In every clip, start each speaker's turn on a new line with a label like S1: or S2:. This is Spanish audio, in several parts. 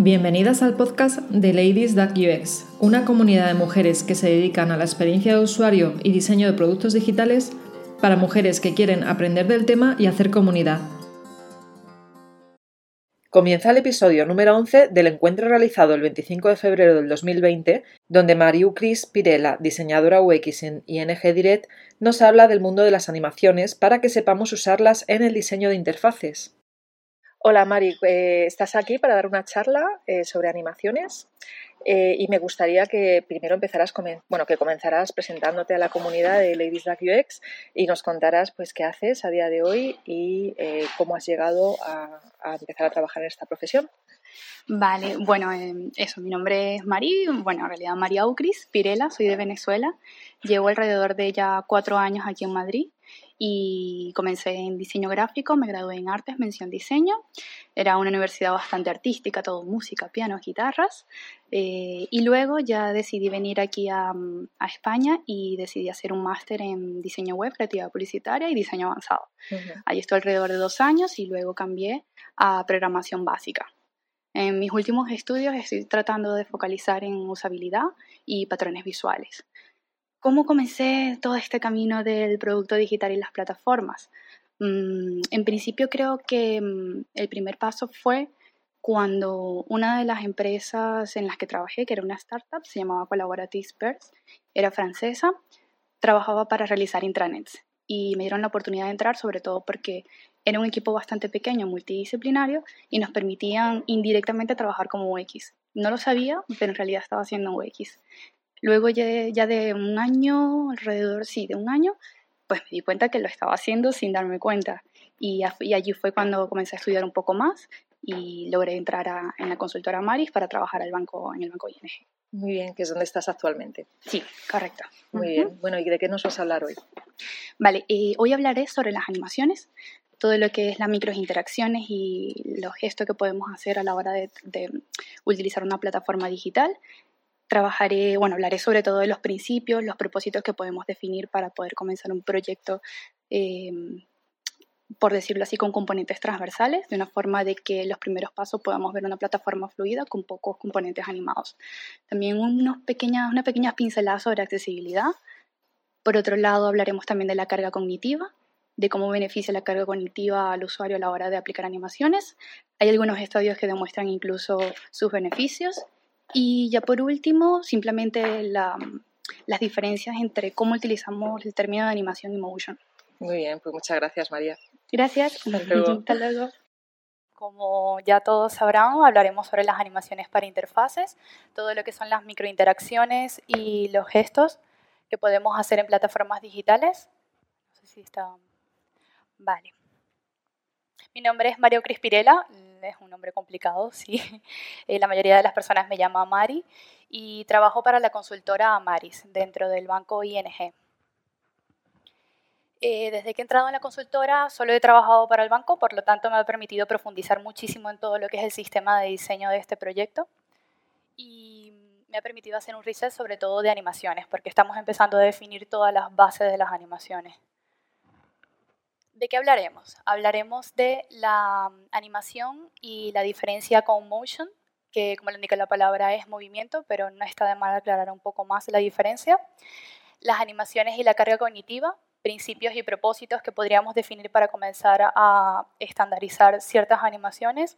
S1: Bienvenidas al podcast de Ladies UX, una comunidad de mujeres que se dedican a la experiencia de usuario y diseño de productos digitales para mujeres que quieren aprender del tema y hacer comunidad. Comienza el episodio número 11 del encuentro realizado el 25 de febrero del 2020, donde Mariu Cris Pirela, diseñadora UX en ING Direct, nos habla del mundo de las animaciones para que sepamos usarlas en el diseño de interfaces.
S2: Hola Mari, eh, estás aquí para dar una charla eh, sobre animaciones eh, y me gustaría que primero empezaras, bueno, que comenzaras presentándote a la comunidad de Ladies Like UX y nos contaras pues qué haces a día de hoy y cómo has llegado a, empezar a trabajar en esta profesión.
S3: Vale, bueno, eso, mi nombre es Mari, bueno, en realidad María Ucris Pirela, soy de Venezuela, llevo alrededor de ya cuatro años aquí en Madrid y comencé en diseño gráfico, me gradué en artes, mención diseño. Era una universidad bastante artística, todo música, piano, guitarras. Eh, y luego ya decidí venir aquí a, España y decidí hacer un máster en diseño web, creatividad publicitaria y diseño avanzado. Ahí estoy alrededor de dos años y luego cambié a programación básica. En mis últimos estudios estoy tratando de focalizar en usabilidad y patrones visuales. ¿Cómo comencé todo este camino del producto digital y las plataformas? Mm, en principio creo que mm, el primer paso fue cuando una de las empresas en las que trabajé, que era una startup, se llamaba Collaborative Spurs, era francesa, trabajaba para realizar intranets y me dieron la oportunidad de entrar sobre todo porque era un equipo bastante pequeño, multidisciplinario y nos permitían indirectamente trabajar como UX. No lo sabía, pero en realidad estaba haciendo UX. Luego ya, de un año, alrededor, sí, de un año, pues me di cuenta que lo estaba haciendo sin darme cuenta. Y, allí fue cuando comencé a estudiar un poco más y logré entrar en la consultora Maris para trabajar al banco, en el banco ING.
S2: Muy bien, que es donde estás actualmente.
S3: Sí, correcto.
S2: Muy bien. Bueno, ¿y de qué nos vas a hablar hoy?
S3: Vale, eh, hoy hablaré sobre las animaciones, todo lo que es las microinteracciones y los gestos que podemos hacer a la hora de utilizar una plataforma digital trabajaré, bueno, hablaré sobre todo de los principios, los propósitos que podemos definir para poder comenzar un proyecto, eh, por decirlo así, con componentes transversales, de una forma de que los primeros pasos podamos ver una plataforma fluida con pocos componentes animados. También unos pequeñas, unas pequeñas pinceladas sobre accesibilidad. Por otro lado, hablaremos también de la carga cognitiva, de cómo beneficia la carga cognitiva al usuario a la hora de aplicar animaciones. Hay algunos estudios que demuestran incluso sus beneficios y ya por último, simplemente las diferencias entre cómo utilizamos el término de animación y motion.
S2: Muy bien, pues muchas gracias María.
S3: Gracias.
S2: Hasta
S3: luego.
S4: Como ya todos sabrán, hablaremos sobre las animaciones para interfaces, todo lo que son las microinteracciones y los gestos que podemos hacer en plataformas digitales. No sé si está... Vale. Mi nombre es Mario Crispirela, es un nombre complicado, sí. Eh, la mayoría de las personas me llama Mari y trabajo para la consultora Amaris dentro del banco ING. Eh, desde que he entrado en la consultora solo he trabajado para el banco, por lo tanto me ha permitido profundizar muchísimo en todo lo que es el sistema de diseño de este proyecto y me ha permitido hacer un reset sobre todo de animaciones, porque estamos empezando a definir todas las bases de las animaciones. ¿De qué hablaremos? Hablaremos de la mm, animación y la diferencia con motion, que como le indica la palabra es movimiento, pero no está de mal aclarar un poco más la diferencia. Las animaciones y la carga cognitiva, principios y propósitos que podríamos definir para comenzar a estandarizar ciertas animaciones.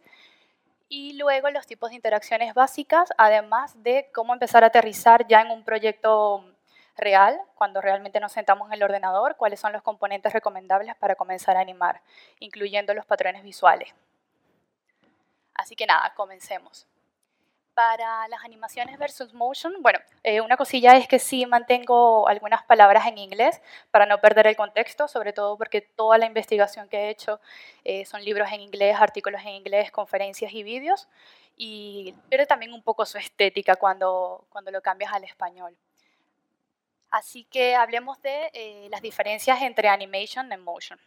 S4: Y luego los tipos de interacciones básicas, además de cómo empezar a aterrizar ya en un proyecto real, cuando realmente nos sentamos en el ordenador, cuáles son los componentes recomendables para comenzar a animar, incluyendo los patrones visuales. Así que nada, comencemos. Para las animaciones versus motion, bueno, eh, una cosilla es que sí mantengo algunas palabras en inglés para no perder el contexto, sobre todo porque toda la investigación que he hecho eh, son libros en inglés, artículos en inglés, conferencias y vídeos, y pierde también un poco su estética cuando, cuando lo cambias al español. Así que hablemos de eh, las diferencias entre animation y motion.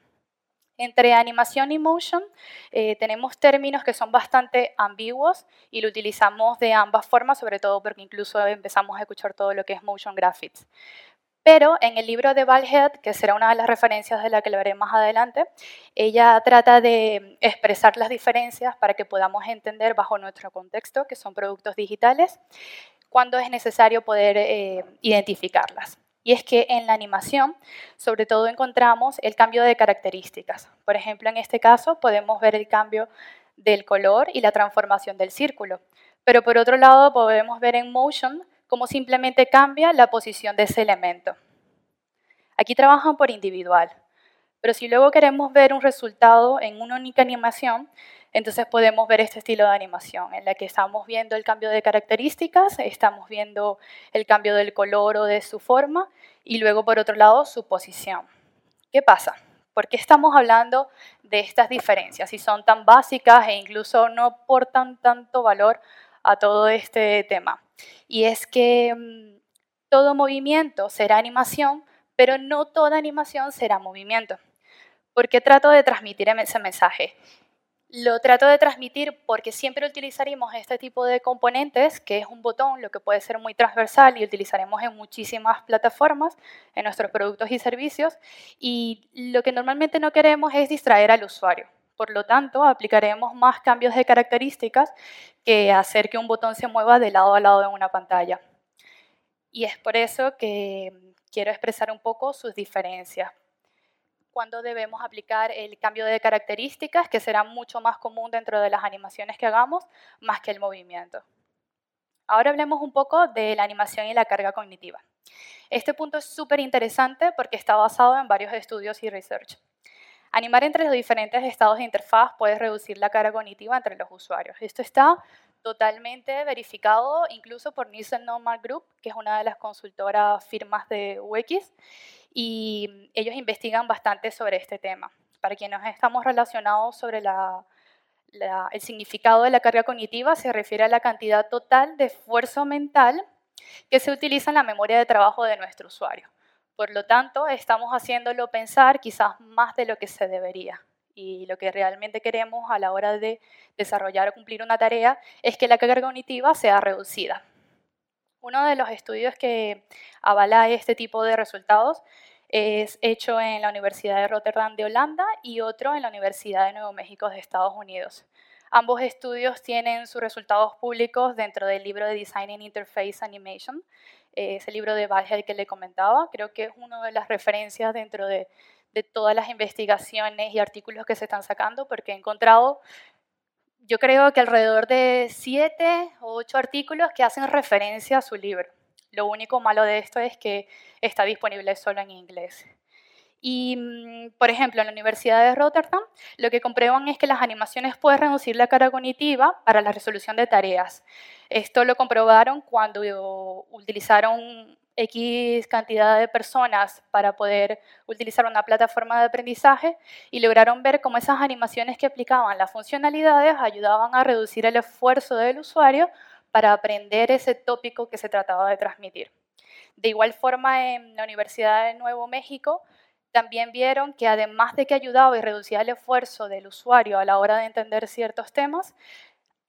S4: Entre animación y motion eh, tenemos términos que son bastante ambiguos y lo utilizamos de ambas formas, sobre todo porque incluso empezamos a escuchar todo lo que es motion graphics. Pero en el libro de Valhead, que será una de las referencias de la que lo más adelante, ella trata de expresar las diferencias para que podamos entender bajo nuestro contexto, que son productos digitales, cuándo es necesario poder eh, identificarlas. Y es que en la animación, sobre todo, encontramos el cambio de características. Por ejemplo, en este caso podemos ver el cambio del color y la transformación del círculo. Pero por otro lado, podemos ver en motion cómo simplemente cambia la posición de ese elemento. Aquí trabajan por individual, pero si luego queremos ver un resultado en una única animación, entonces podemos ver este estilo de animación en la que estamos viendo el cambio de características, estamos viendo el cambio del color o de su forma y luego por otro lado su posición. ¿Qué pasa? ¿Por qué estamos hablando de estas diferencias? Si son tan básicas e incluso no aportan tanto valor a todo este tema. Y es que mm, todo movimiento será animación, pero no toda animación será movimiento. ¿Por qué trato de transmitir ese mensaje? Lo trato de transmitir porque siempre utilizaremos este tipo de componentes, que es un botón, lo que puede ser muy transversal y utilizaremos en muchísimas plataformas, en nuestros productos y servicios, y lo que normalmente no queremos es distraer al usuario. Por lo tanto, aplicaremos más cambios de características que hacer que un botón se mueva de lado a lado en una pantalla. Y es por eso que quiero expresar un poco sus diferencias cuándo debemos aplicar el cambio de características, que será mucho más común dentro de las animaciones que hagamos, más que el movimiento. Ahora hablemos un poco de la animación y la carga cognitiva. Este punto es súper interesante porque está basado en varios estudios y research. Animar entre los diferentes estados de interfaz puede reducir la carga cognitiva entre los usuarios. Esto está totalmente verificado incluso por Nielsen Normal Group, que es una de las consultoras firmas de UX, y ellos investigan bastante sobre este tema. Para quienes estamos relacionados sobre el significado de la carga cognitiva, se refiere a la cantidad total de esfuerzo mental que se utiliza en la memoria de trabajo de nuestro usuario. Por lo tanto, estamos haciéndolo pensar quizás más de lo que se debería. Y lo que realmente queremos a la hora de desarrollar o cumplir una tarea es que la carga cognitiva sea reducida. Uno de los estudios que avala este tipo de resultados es hecho en la Universidad de Rotterdam de Holanda y otro en la Universidad de Nuevo México de Estados Unidos. Ambos estudios tienen sus resultados públicos dentro del libro de Designing Interface Animation, eh, ese libro de Valheim que le comentaba. Creo que es una de las referencias dentro de, de todas las investigaciones y artículos que se están sacando, porque he encontrado yo creo que alrededor de siete o ocho artículos que hacen referencia a su libro. Lo único malo de esto es que está disponible solo en inglés. Y, mm, por ejemplo, en la Universidad de Rotterdam, lo que comprueban es que las animaciones pueden reducir la carga cognitiva para la resolución de tareas. Esto lo comprobaron cuando utilizaron X cantidad de personas para poder utilizar una plataforma de aprendizaje y lograron ver cómo esas animaciones que aplicaban las funcionalidades ayudaban a reducir el esfuerzo del usuario para aprender ese tópico que se trataba de transmitir. De igual forma, en la Universidad de Nuevo México también vieron que además de que ayudaba y reducía el esfuerzo del usuario a la hora de entender ciertos temas,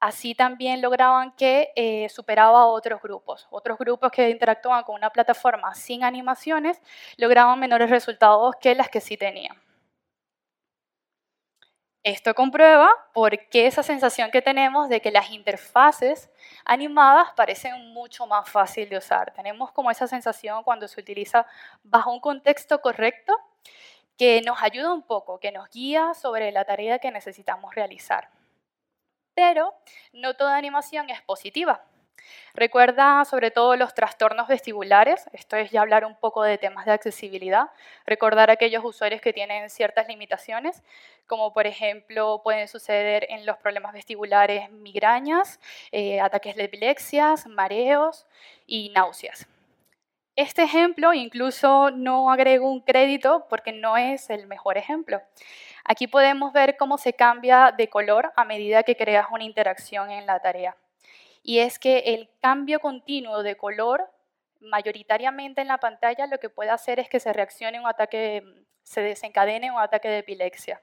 S4: Así también lograban que eh, superaba a otros grupos. Otros grupos que interactuaban con una plataforma sin animaciones lograban menores resultados que las que sí tenían. Esto comprueba por qué esa sensación que tenemos de que las interfaces animadas parecen mucho más fácil de usar. Tenemos como esa sensación cuando se utiliza bajo un contexto correcto que nos ayuda un poco, que nos guía sobre la tarea que necesitamos realizar pero no toda animación es positiva. Recuerda sobre todo los trastornos vestibulares, esto es ya hablar un poco de temas de accesibilidad, recordar a aquellos usuarios que tienen ciertas limitaciones, como por ejemplo pueden suceder en los problemas vestibulares migrañas, eh, ataques de epilepsias, mareos y náuseas. Este ejemplo incluso no agrego un crédito porque no es el mejor ejemplo. Aquí podemos ver cómo se cambia de color a medida que creas una interacción en la tarea. Y es que el cambio continuo de color, mayoritariamente en la pantalla, lo que puede hacer es que se reaccione un ataque, se desencadene un ataque de epilepsia.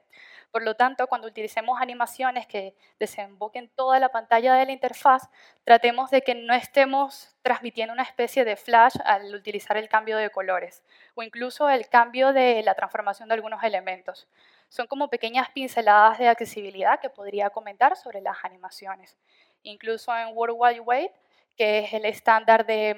S4: Por lo tanto, cuando utilicemos animaciones que desemboquen toda la pantalla de la interfaz, tratemos de que no estemos transmitiendo una especie de flash al utilizar el cambio de colores o incluso el cambio de la transformación de algunos elementos. Son como pequeñas pinceladas de accesibilidad que podría comentar sobre las animaciones. Incluso en World Wide Web, que es el estándar de,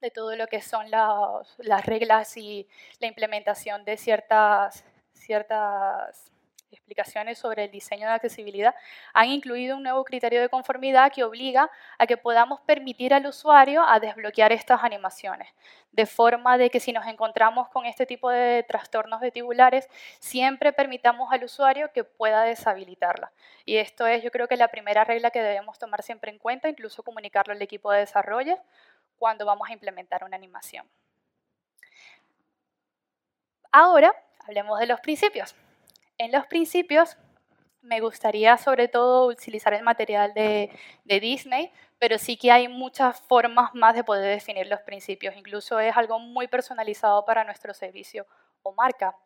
S4: de todo lo que son las, las reglas y la implementación de ciertas, ciertas explicaciones sobre el diseño de accesibilidad, han incluido un nuevo criterio de conformidad que obliga a que podamos permitir al usuario a desbloquear estas animaciones, de forma de que si nos encontramos con este tipo de trastornos vetibulares, siempre permitamos al usuario que pueda deshabilitarla. Y esto es, yo creo que la primera regla que debemos tomar siempre en cuenta, incluso comunicarlo al equipo de desarrollo cuando vamos a implementar una animación. Ahora, hablemos de los principios. En los principios me gustaría sobre todo utilizar el material de, Disney, pero sí que hay muchas formas más de poder definir los principios. Incluso es algo muy personalizado para nuestro servicio o marca.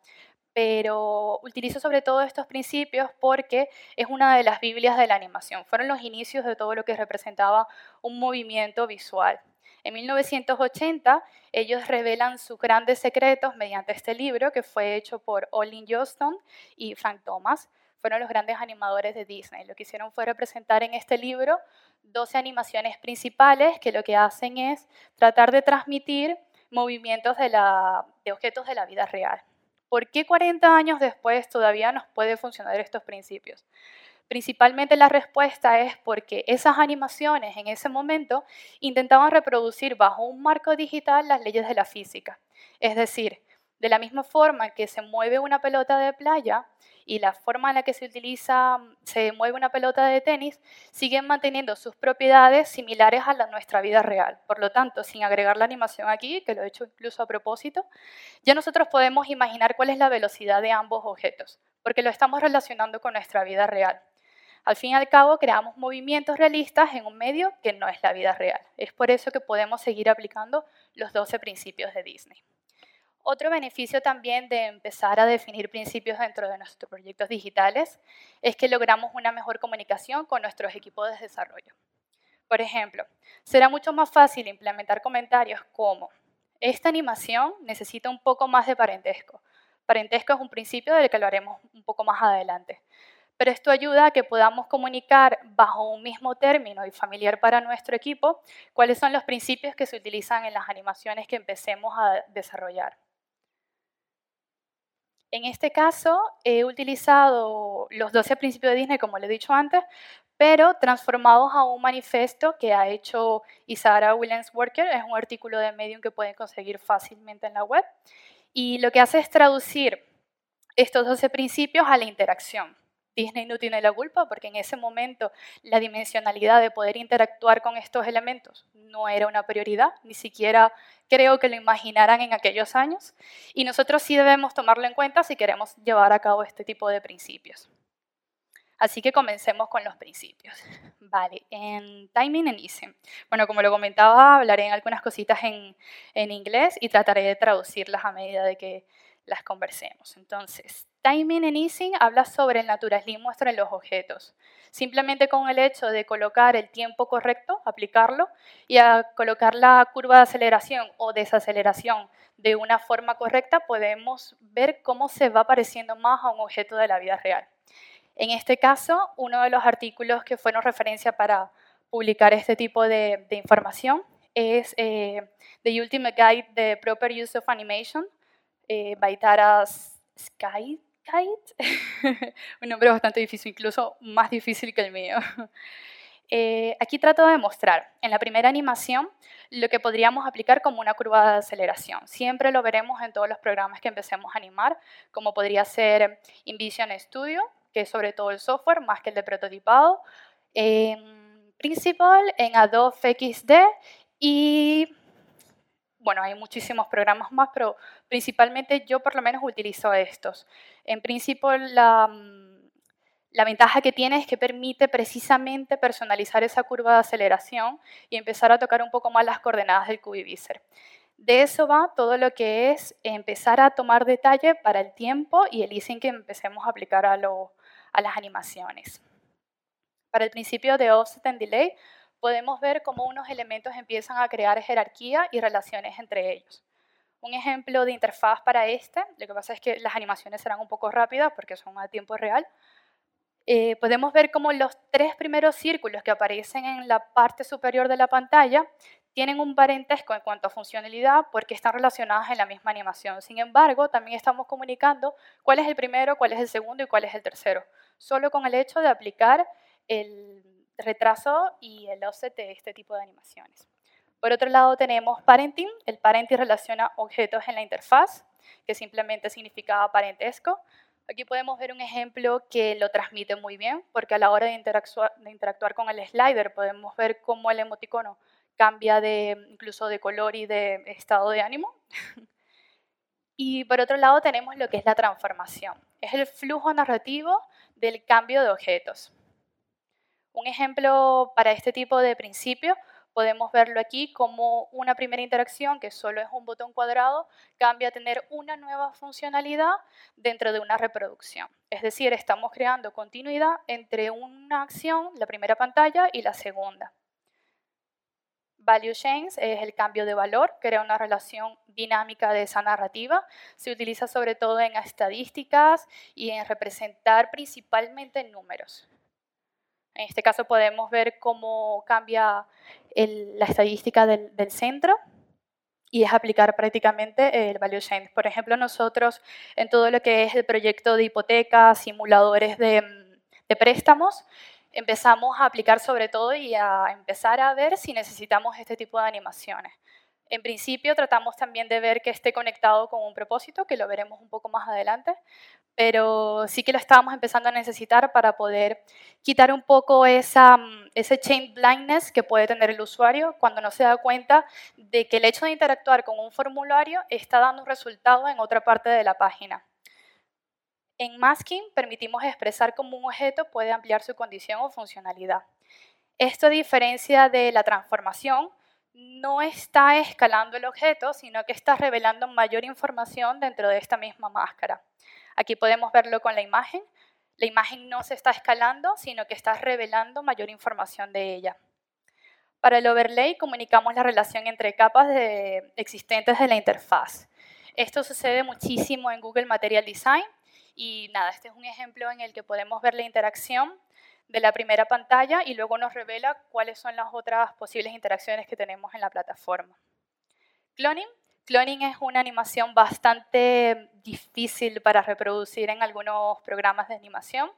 S4: Pero utilizo sobre todo estos principios porque es una de las Biblias de la animación. Fueron los inicios de todo lo que representaba un movimiento visual. En 1980, ellos revelan sus grandes secretos mediante este libro que fue hecho por Olin Johnston y Frank Thomas. Fueron los grandes animadores de Disney. Lo que hicieron fue representar en este libro 12 animaciones principales que lo que hacen es tratar de transmitir movimientos de, de objetos de la vida real. ¿Por qué 40 años después todavía nos puede funcionar estos principios? Principalmente la respuesta es porque esas animaciones en ese momento intentaban reproducir bajo un marco digital las leyes de la física. Es decir, de la misma forma que se mueve una pelota de playa y la forma en la que se utiliza, se mueve una pelota de tenis, siguen manteniendo sus propiedades similares a la nuestra vida real. Por lo tanto, sin agregar la animación aquí, que lo he hecho incluso a propósito, ya nosotros podemos imaginar cuál es la velocidad de ambos objetos, porque lo estamos relacionando con nuestra vida real. Al fin y al cabo, creamos movimientos realistas en un medio que no es la vida real. Es por eso que podemos seguir aplicando los 12 principios de Disney. Otro beneficio también de empezar a definir principios dentro de nuestros proyectos digitales es que logramos una mejor comunicación con nuestros equipos de desarrollo. Por ejemplo, será mucho más fácil implementar comentarios como, esta animación necesita un poco más de parentesco. Parentesco es un principio del que lo haremos un poco más adelante pero esto ayuda a que podamos comunicar bajo un mismo término y familiar para nuestro equipo cuáles son los principios que se utilizan en las animaciones que empecemos a desarrollar. En este caso he utilizado los 12 principios de Disney, como le he dicho antes, pero transformados a un manifiesto que ha hecho Isara Williams Worker. Es un artículo de Medium que pueden conseguir fácilmente en la web. Y lo que hace es traducir estos 12 principios a la interacción. Disney no tiene la culpa porque en ese momento la dimensionalidad de poder interactuar con estos elementos no era una prioridad, ni siquiera creo que lo imaginaran en aquellos años. Y nosotros sí debemos tomarlo en cuenta si queremos llevar a cabo este tipo de principios. Así que comencemos con los principios. Vale, en timing and easing. Bueno, como lo comentaba, hablaré en algunas cositas en, en inglés y trataré de traducirlas a medida de que las conversemos. Entonces, timing and easing habla sobre el naturalismo entre los objetos. Simplemente con el hecho de colocar el tiempo correcto, aplicarlo, y colocar la curva de aceleración o desaceleración de una forma correcta, podemos ver cómo se va pareciendo más a un objeto de la vida real. En este caso, uno de los artículos que fueron referencia para publicar este tipo de, información es eh, The Ultimate Guide de Proper Use of Animation, eh, Baitaras Sky, un nombre bastante difícil, incluso más difícil que el mío. Eh, aquí trato de mostrar en la primera animación lo que podríamos aplicar como una curva de aceleración. Siempre lo veremos en todos los programas que empecemos a animar, como podría ser InVision Studio, que es sobre todo el software, más que el de prototipado, en Principal, en Adobe XD y bueno, hay muchísimos programas más, pero principalmente yo por lo menos utilizo estos. En principio, la, mm, la ventaja que tiene es que permite precisamente personalizar esa curva de aceleración y empezar a tocar un poco más las coordenadas del cubivisor. De eso va todo lo que es empezar a tomar detalle para el tiempo y el easing que empecemos a aplicar a, a las animaciones. Para el principio de offset and delay, podemos ver cómo unos elementos empiezan a crear jerarquía y relaciones entre ellos. Un ejemplo de interfaz para este, lo que pasa es que las animaciones serán un poco rápidas porque son a tiempo real, eh, podemos ver cómo los tres primeros círculos que aparecen en la parte superior de la pantalla tienen un parentesco en cuanto a funcionalidad porque están relacionadas en la misma animación. Sin embargo, también estamos comunicando cuál es el primero, cuál es el segundo y cuál es el tercero, solo con el hecho de aplicar el retraso y el offset de este tipo de animaciones. Por otro lado tenemos parenting. El parenting relaciona objetos en la interfaz, que simplemente significa parentesco. Aquí podemos ver un ejemplo que lo transmite muy bien, porque a la hora de interactuar, con el slider podemos ver cómo el emoticono cambia incluso de color y de estado de ánimo. y por otro lado tenemos lo que es la transformación. Es el flujo narrativo del cambio de objetos. Un ejemplo para este tipo de principio podemos verlo aquí como una primera interacción, que solo es un botón cuadrado, cambia a tener una nueva funcionalidad dentro de una reproducción. Es decir, estamos creando continuidad entre una acción, la primera pantalla, y la segunda. Value Chains es el cambio de valor, crea una relación dinámica de esa narrativa. Se utiliza sobre todo en estadísticas y en representar principalmente números. En este caso podemos ver cómo cambia la estadística del, centro y es aplicar prácticamente el value chain. Por ejemplo, nosotros en todo lo que es el proyecto de hipotecas, simuladores de, préstamos, empezamos a aplicar sobre todo y a empezar a ver si necesitamos este tipo de animaciones. En principio tratamos también de ver que esté conectado con un propósito, que lo veremos un poco más adelante, pero sí que lo estábamos empezando a necesitar para poder quitar un poco esa, mm, ese chain blindness que puede tener el usuario cuando no se da cuenta de que el hecho de interactuar con un formulario está dando un resultado en otra parte de la página. En masking permitimos expresar cómo un objeto puede ampliar su condición o funcionalidad. Esto a diferencia de la transformación, no está escalando el objeto, sino que está revelando mayor información dentro de esta misma máscara. Aquí podemos verlo con la imagen. La imagen no se está escalando, sino que está revelando mayor información de ella. Para el overlay comunicamos la relación entre capas existentes de la interfaz. Esto sucede muchísimo en Google Material Design y nada, este es un ejemplo en el que podemos ver la interacción de la primera pantalla y luego nos revela cuáles son las otras posibles interacciones que tenemos en la plataforma. Cloning. Cloning es una animación bastante difícil para reproducir en algunos programas de animación.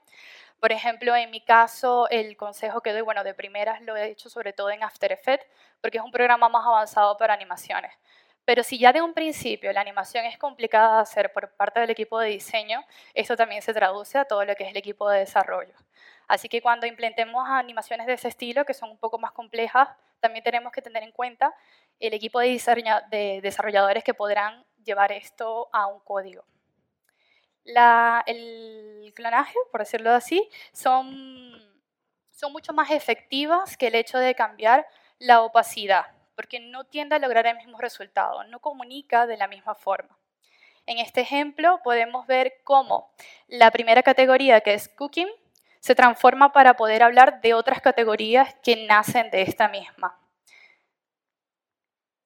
S4: Por ejemplo, en mi caso, el consejo que doy, bueno, de primeras lo he hecho sobre todo en After Effects, porque es un programa más avanzado para animaciones. Pero si ya de un principio la animación es complicada de hacer por parte del equipo de diseño, esto también se traduce a todo lo que es el equipo de desarrollo. Así que cuando implementemos animaciones de ese estilo, que son un poco más complejas, también tenemos que tener en cuenta el equipo de, de desarrolladores que podrán llevar esto a un código. el clonaje, por decirlo así, son mucho más efectivas que el hecho de cambiar la opacidad porque no tiende a lograr el mismo resultado, no comunica de la misma forma. En este ejemplo podemos ver cómo la primera categoría, que es cooking, se transforma para poder hablar de otras categorías que nacen de esta misma.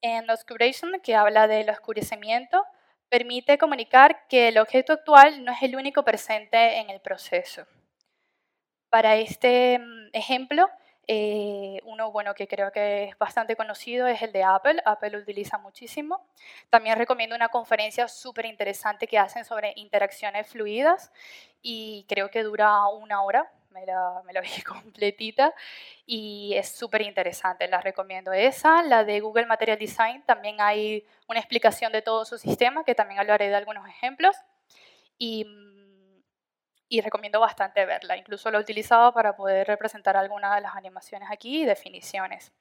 S4: En Obscuration, que habla del oscurecimiento, permite comunicar que el objeto actual no es el único presente en el proceso. Para este mm, ejemplo, eh, uno bueno que creo que es bastante conocido es el de Apple. Apple lo utiliza muchísimo. También recomiendo una conferencia súper interesante que hacen sobre interacciones fluidas y creo que dura una hora. Me la, me la vi completita y es súper interesante. La recomiendo esa. La de Google Material Design también hay una explicación de todo su sistema que también hablaré de algunos ejemplos. Y recomiendo bastante verla. Incluso lo he utilizado para poder representar algunas de las animaciones aquí y definiciones.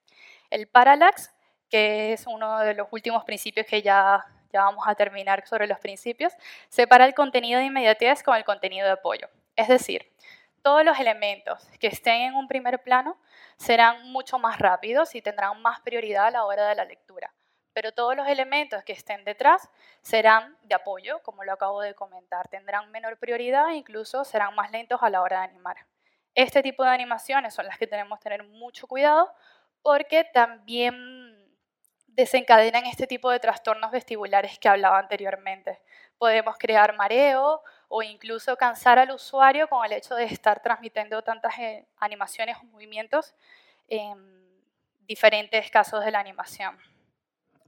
S4: El parallax, que es uno de los últimos principios que ya, ya vamos a terminar sobre los principios, separa el contenido de inmediatez con el contenido de apoyo. Es decir, todos los elementos que estén en un primer plano serán mucho más rápidos y tendrán más prioridad a la hora de la lectura. pero todos los elementos que estén detrás serán de apoyo, como lo acabo de comentar, tendrán menor prioridad e incluso serán más lentos a la hora de animar. Este tipo de animaciones son las que tenemos que tener mucho cuidado porque también desencadenan este tipo de trastornos vestibulares que hablaba anteriormente. Podemos crear mareo o incluso cansar al usuario con el hecho de estar transmitiendo tantas eh, animaciones o movimientos en diferentes casos de la animación.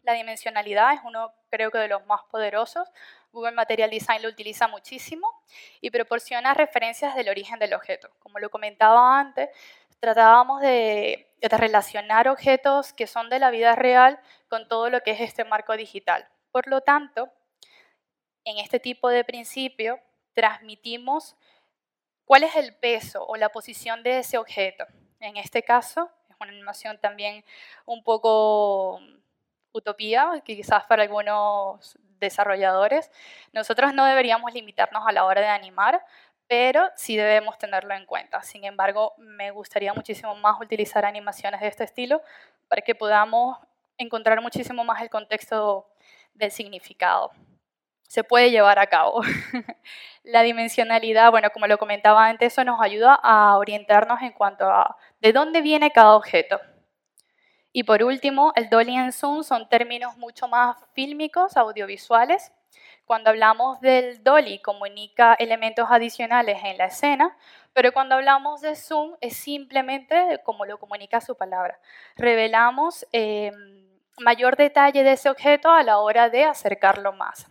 S4: La dimensionalidad es uno, creo que, de los más poderosos. Google Material Design lo utiliza muchísimo y proporciona referencias del origen del objeto. Como lo comentaba antes, tratábamos de, relacionar objetos que son de la vida real con todo lo que es este marco digital. Por lo tanto, en este tipo de principio transmitimos cuál es el peso o la posición de ese objeto. En este caso, es una animación también un poco utopía, quizás para algunos desarrolladores. Nosotros no deberíamos limitarnos a la hora de animar, pero sí debemos tenerlo en cuenta. Sin embargo, me gustaría muchísimo más utilizar animaciones de este estilo para que podamos encontrar muchísimo más el contexto del significado. Se puede llevar a cabo. La dimensionalidad, bueno, como lo comentaba antes, eso nos ayuda a orientarnos en cuanto a de dónde viene cada objeto. Y por último, el dolly and zoom son términos mucho más fílmicos, audiovisuales. Cuando hablamos del dolly, comunica elementos adicionales en la escena, pero cuando hablamos de zoom es simplemente como lo comunica su palabra. Revelamos em, mayor detalle de ese objeto a la hora de acercarlo más.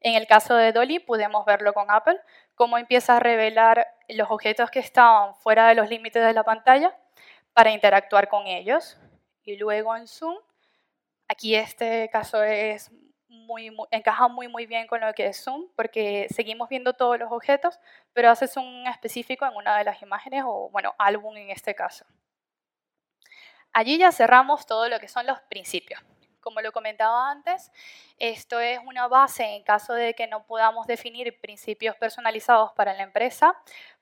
S4: En el caso de Dolly, podemos verlo con Apple, cómo empieza a revelar los objetos que estaban fuera de los límites de la pantalla para interactuar con ellos. Y luego en Zoom, aquí este caso es muy, encaja muy, muy bien con lo que es Zoom, porque seguimos viendo todos los objetos, pero haces un específico en una de las imágenes, o bueno, álbum en este caso. Allí ya cerramos todo lo que son los principios. Como lo comentaba antes, esto es una base en caso de que no podamos definir principios personalizados para la empresa,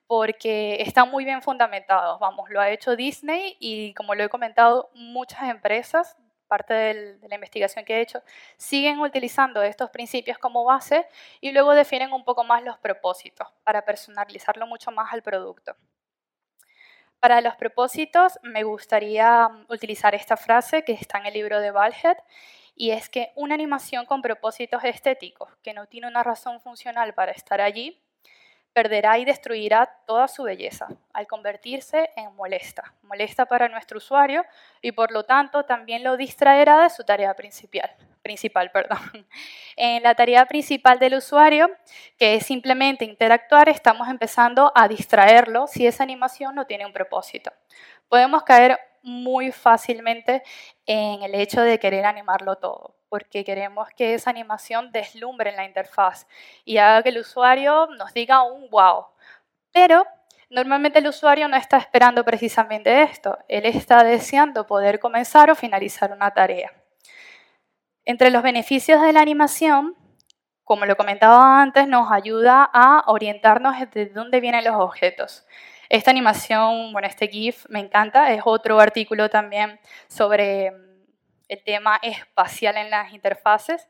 S4: porque están muy bien fundamentados. Vamos, lo ha hecho Disney y como lo he comentado, muchas empresas, parte de la investigación que he hecho, siguen utilizando estos principios como base y luego definen un poco más los propósitos para personalizarlo mucho más al producto. Para los propósitos me gustaría mm, utilizar esta frase que está en el libro de Balhead y es que una animación con propósitos estéticos que no tiene una razón funcional para estar allí perderá y destruirá toda su belleza al convertirse en molesta, molesta para nuestro usuario y por lo tanto también lo distraerá de su tarea principal. Principal perdón. En la tarea principal del usuario, que es simplemente interactuar, estamos empezando a distraerlo si esa animación no tiene un propósito. Podemos caer muy fácilmente en el hecho de querer animarlo todo porque queremos que esa animación deslumbre en la interfaz y haga que el usuario nos diga un wow. Pero normalmente el usuario no está esperando precisamente esto, él está deseando poder comenzar o finalizar una tarea. Entre los beneficios de la animación, como lo comentaba antes, nos ayuda a orientarnos de dónde vienen los objetos. Esta animación, bueno, este GIF me encanta, es otro artículo también sobre el tema espacial en las interfaces.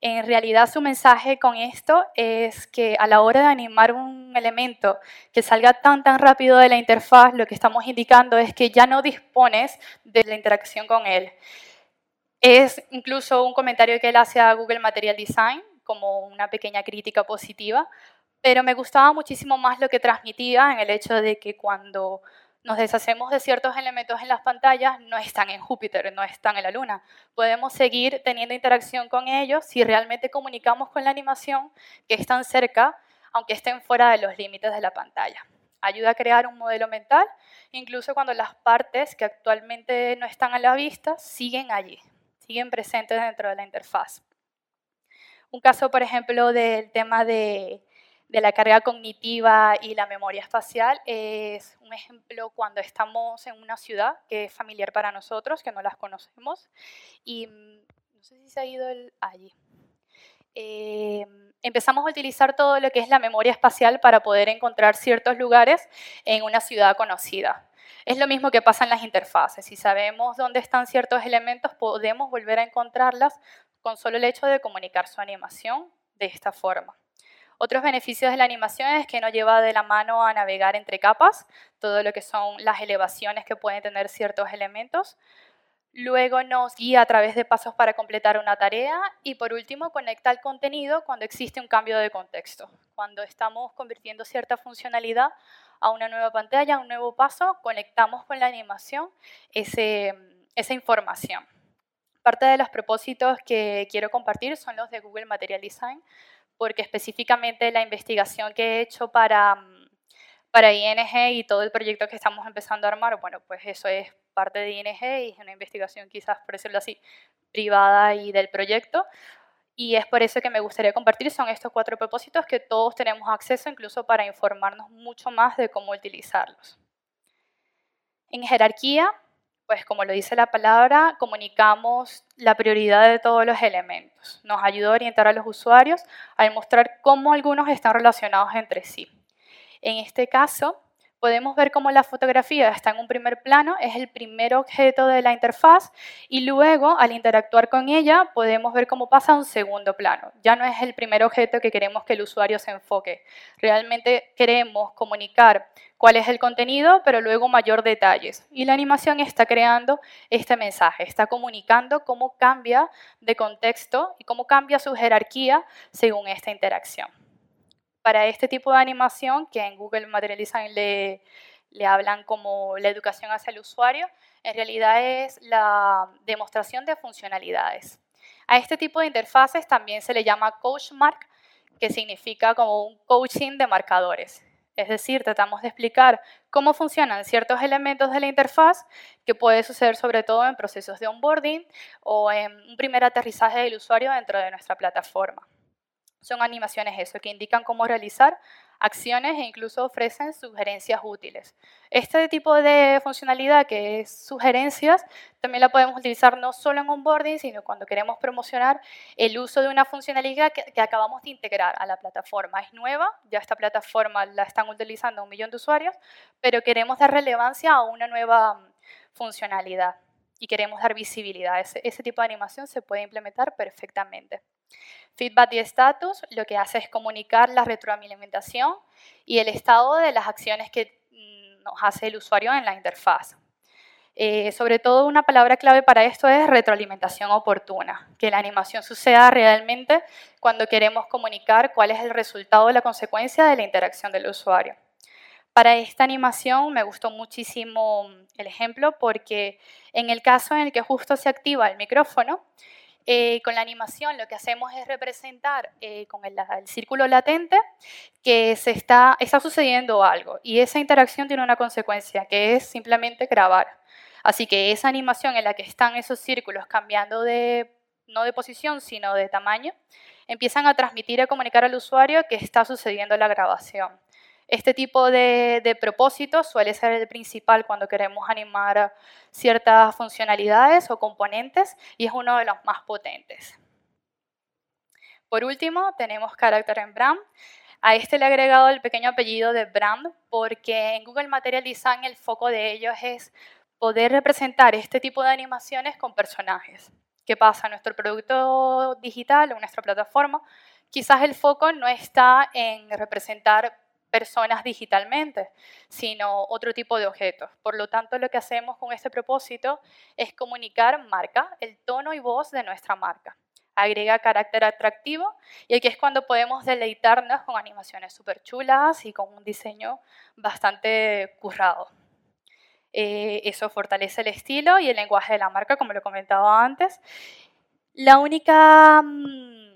S4: En realidad su mensaje con esto es que a la hora de animar un elemento que salga tan tan rápido de la interfaz, lo que estamos indicando es que ya no dispones de la interacción con él. Es incluso un comentario que él hace a Google Material Design como una pequeña crítica positiva, pero me gustaba muchísimo más lo que transmitía en el hecho de que cuando nos deshacemos de ciertos elementos en las pantallas, no están en Júpiter, no están en la Luna. Podemos seguir teniendo interacción con ellos si realmente comunicamos con la animación que están cerca, aunque estén fuera de los límites de la pantalla. Ayuda a crear un modelo mental, incluso cuando las partes que actualmente no están a la vista siguen allí, siguen presentes dentro de la interfaz. Un caso, por ejemplo, del tema de la carga cognitiva y la memoria espacial es un ejemplo cuando estamos en una ciudad que es familiar para nosotros, que no las conocemos, y mm, no sé si se ha ido allí. Eh, empezamos a utilizar todo lo que es la memoria espacial para poder encontrar ciertos lugares en una ciudad conocida. Es lo mismo que pasa en las interfaces. Si sabemos dónde están ciertos elementos, podemos volver a encontrarlas con solo el hecho de comunicar su animación de esta forma. Otros beneficios de la animación es que nos lleva de la mano a navegar entre capas, todo lo que son las elevaciones que pueden tener ciertos elementos. Luego nos guía a través de pasos para completar una tarea y por último conecta el contenido cuando existe un cambio de contexto. Cuando estamos convirtiendo cierta funcionalidad a una nueva pantalla, a un nuevo paso, conectamos con la animación esa información. Parte de los propósitos que quiero compartir son los de Google Material Design, porque específicamente la investigación que he hecho para, para ING y todo el proyecto que estamos empezando a armar, bueno, pues eso es parte de ING y es una investigación quizás, por decirlo así, privada y del proyecto. Y es por eso que me gustaría compartir, son estos cuatro propósitos que todos tenemos acceso incluso para informarnos mucho más de cómo utilizarlos. En jerarquía, pues como lo dice la palabra, comunicamos la prioridad de todos los elementos. Nos ayuda a orientar a los usuarios a demostrar cómo algunos están relacionados entre sí. En este caso, podemos ver cómo la fotografía está en un primer plano, es el primer objeto de la interfaz y luego al interactuar con ella podemos ver cómo pasa a un segundo plano. Ya no es el primer objeto que queremos que el usuario se enfoque. Realmente queremos comunicar cuál es el contenido, pero luego mayor detalles. Y la animación está creando este mensaje, está comunicando cómo cambia de contexto y cómo cambia su jerarquía según esta interacción para este tipo de animación, que en Google Material Design le, le hablan como la educación hacia el usuario, en realidad es la demostración de funcionalidades. A este tipo de interfaces también se le llama Coach Mark, que significa como un coaching de marcadores. Es decir, tratamos de explicar cómo funcionan ciertos elementos de la interfaz, que puede suceder sobre todo en procesos de onboarding o en un primer aterrizaje del usuario dentro de nuestra plataforma. Son animaciones eso, que indican cómo realizar acciones e incluso ofrecen sugerencias útiles. Este tipo de funcionalidad que es sugerencias también la podemos utilizar no solo en onboarding, sino cuando queremos promocionar el uso de una funcionalidad que, acabamos de integrar a la plataforma. Es nueva, ya esta plataforma la están utilizando un millón de usuarios, pero queremos dar relevancia a una nueva mm, funcionalidad y queremos dar visibilidad. Ese, ese tipo de animación se puede implementar perfectamente. Feedback y status lo que hace es comunicar la retroalimentación y el estado de las acciones que mm, nos hace el usuario en la interfaz. Eh, sobre todo una palabra clave para esto es retroalimentación oportuna, que la animación suceda realmente cuando queremos comunicar cuál es el resultado o la consecuencia de la interacción del usuario. Para esta animación me gustó muchísimo el ejemplo porque en el caso en el que justo se activa el micrófono, eh, con la animación lo que hacemos es representar eh, con el, círculo latente que se está, sucediendo algo y esa interacción tiene una consecuencia que es simplemente grabar. Así que esa animación en la que están esos círculos cambiando de, no de posición, sino de tamaño, empiezan a transmitir y a comunicar al usuario que está sucediendo la grabación. Este tipo de, propósito suele ser el principal cuando queremos animar ciertas funcionalidades o componentes y es uno de los más potentes. Por último, tenemos carácter en brand. A este le he agregado el pequeño apellido de brand porque en Google Material Design el foco de ellos es poder representar este tipo de animaciones con personajes. ¿Qué pasa? Nuestro producto digital o nuestra plataforma, quizás el foco no está en representar personas digitalmente, sino otro tipo de objetos. Por lo tanto, lo que hacemos con este propósito es comunicar marca, el tono y voz de nuestra marca. Agrega carácter atractivo y aquí es cuando podemos deleitarnos con animaciones súper chulas y con un diseño bastante currado. Eh, eso fortalece el estilo y el lenguaje de la marca, como lo comentaba antes. La única mm,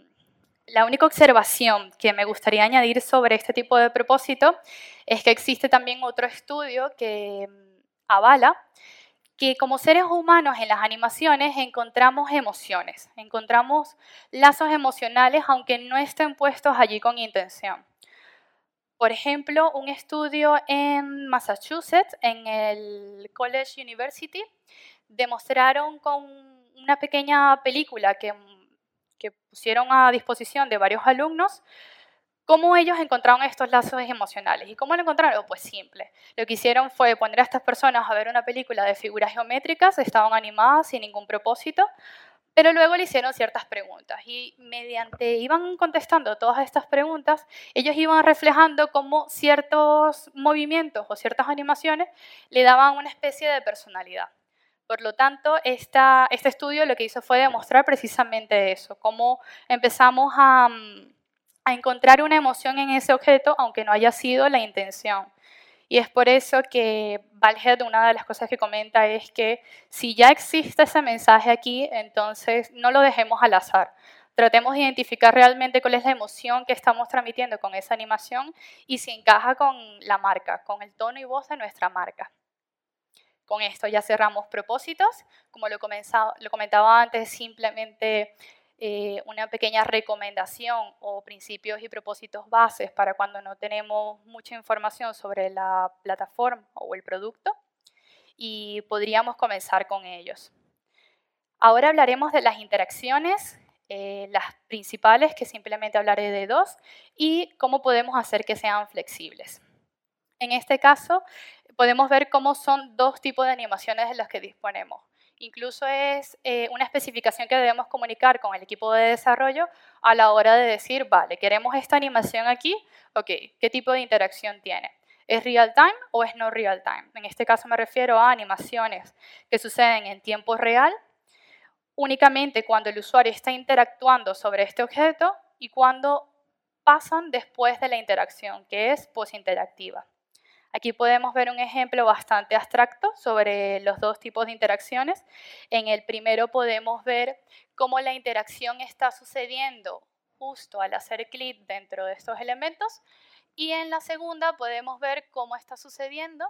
S4: la única observación que me gustaría añadir sobre este tipo de propósito es que existe también otro estudio que mm, avala que como seres humanos en las animaciones encontramos emociones, encontramos lazos emocionales aunque no estén puestos allí con intención. Por ejemplo, un estudio en Massachusetts, en el College University, demostraron con una pequeña película que que pusieron a disposición de varios alumnos ¿Cómo ellos encontraron estos lazos emocionales? ¿Y cómo lo encontraron? Pues simple. Lo que hicieron fue poner a estas personas a ver una película de figuras geométricas, estaban animadas sin ningún propósito, pero luego le hicieron ciertas preguntas y mediante iban contestando todas estas preguntas, ellos iban reflejando cómo ciertos movimientos o ciertas animaciones le daban una especie de personalidad. Por lo tanto, este estudio lo que hizo fue demostrar precisamente eso, cómo empezamos a mm, a encontrar una emoción en ese objeto, aunque no haya sido la intención. Y es por eso que Valhead, una de las cosas que comenta es que si ya existe ese mensaje aquí, entonces no lo dejemos al azar. Tratemos de identificar realmente cuál es la emoción que estamos transmitiendo con esa animación y si encaja con la marca, con el tono y voz de nuestra marca. Con esto ya cerramos propósitos. Como lo, comentaba antes, simplemente eh, una pequeña recomendación o principios y propósitos bases para cuando no tenemos mucha información sobre la plataforma o el producto y podríamos comenzar con ellos. Ahora hablaremos de las interacciones, eh, las principales, que simplemente hablaré de dos, y cómo podemos hacer que sean flexibles. En este caso, podemos ver cómo son dos tipos de animaciones de las que disponemos. Incluso es eh, una especificación que debemos comunicar con el equipo de desarrollo a la hora de decir, vale, queremos esta animación aquí, ok, ¿qué tipo de interacción tiene? ¿Es real time o es no real time? En este caso me refiero a animaciones que suceden en tiempo real, únicamente cuando el usuario está interactuando sobre este objeto y cuando pasan después de la interacción, que es post-interactiva. Aquí podemos ver un ejemplo bastante abstracto sobre los dos tipos de interacciones. En el primero podemos ver cómo la interacción está sucediendo justo al hacer clic dentro de estos elementos. Y en la segunda podemos ver cómo está sucediendo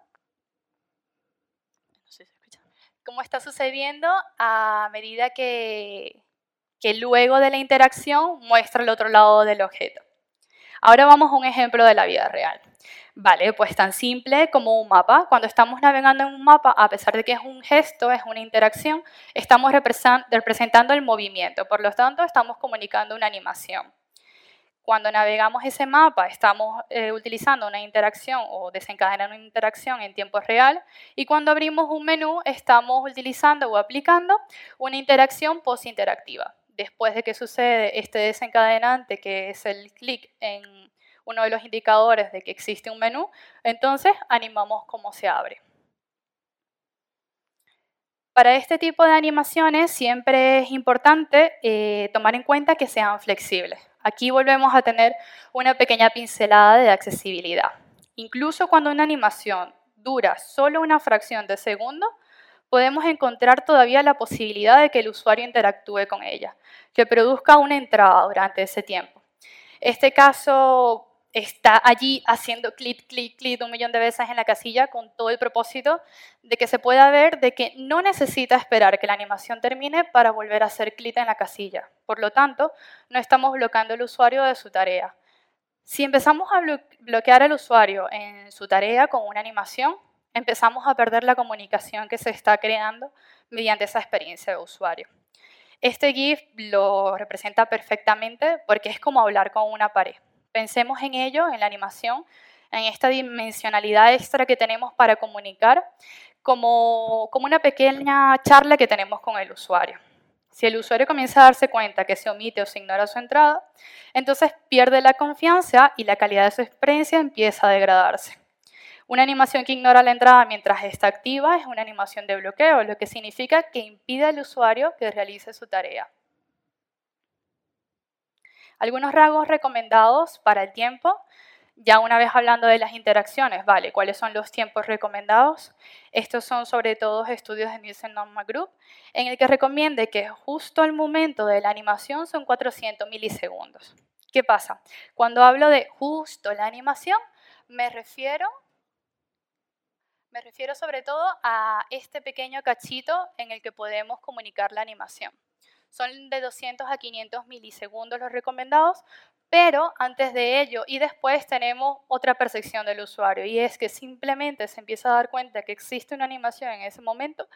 S4: cómo está sucediendo a medida que, que luego de la interacción muestra el otro lado del objeto. Ahora vamos a un ejemplo de la vida real. Vale, pues tan simple como un mapa. Cuando estamos navegando en un mapa, a pesar de que es un gesto, es una interacción, estamos representando el movimiento. Por lo tanto, estamos comunicando una animación. Cuando navegamos ese mapa, estamos eh, utilizando una interacción o desencadenando una interacción en tiempo real. Y cuando abrimos un menú, estamos utilizando o aplicando una interacción post-interactiva. Después de que sucede este desencadenante, que es el clic en uno de los indicadores de que existe un menú, entonces animamos cómo se abre. Para este tipo de animaciones siempre es importante eh, tomar en cuenta que sean flexibles. Aquí volvemos a tener una pequeña pincelada de accesibilidad. Incluso cuando una animación dura solo una fracción de segundo, podemos encontrar todavía la posibilidad de que el usuario interactúe con ella, que produzca una entrada durante ese tiempo. Este caso está allí haciendo clic, clic, clic un millón de veces en la casilla con todo el propósito de que se pueda ver de que no necesita esperar que la animación termine para volver a hacer clic en la casilla. Por lo tanto, no estamos bloqueando al usuario de su tarea. Si empezamos a bloquear al usuario en su tarea con una animación, empezamos a perder la comunicación que se está creando mediante esa experiencia de usuario. Este GIF lo representa perfectamente porque es como hablar con una pared. Pensemos en ello, en la animación, en esta dimensionalidad extra que tenemos para comunicar, como, como una pequeña charla que tenemos con el usuario. Si el usuario comienza a darse cuenta que se omite o se ignora su entrada, entonces pierde la confianza y la calidad de su experiencia empieza a degradarse. Una animación que ignora la entrada mientras está activa es una animación de bloqueo, lo que significa que impide al usuario que realice su tarea. Algunos rasgos recomendados para el tiempo. Ya una vez hablando de las interacciones, vale, ¿cuáles son los tiempos recomendados? Estos son sobre todo estudios de Nielsen Norma Group, en el que recomiende que justo al momento de la animación son 400 milisegundos. ¿Qué pasa? Cuando hablo de justo la animación, me refiero me refiero sobre todo a este pequeño cachito en el que podemos comunicar la animación. Son de 200 a 500 milisegundos los recomendados, pero antes de ello y después tenemos otra percepción del usuario y es que simplemente se empieza a dar cuenta que existe una animación en ese momento,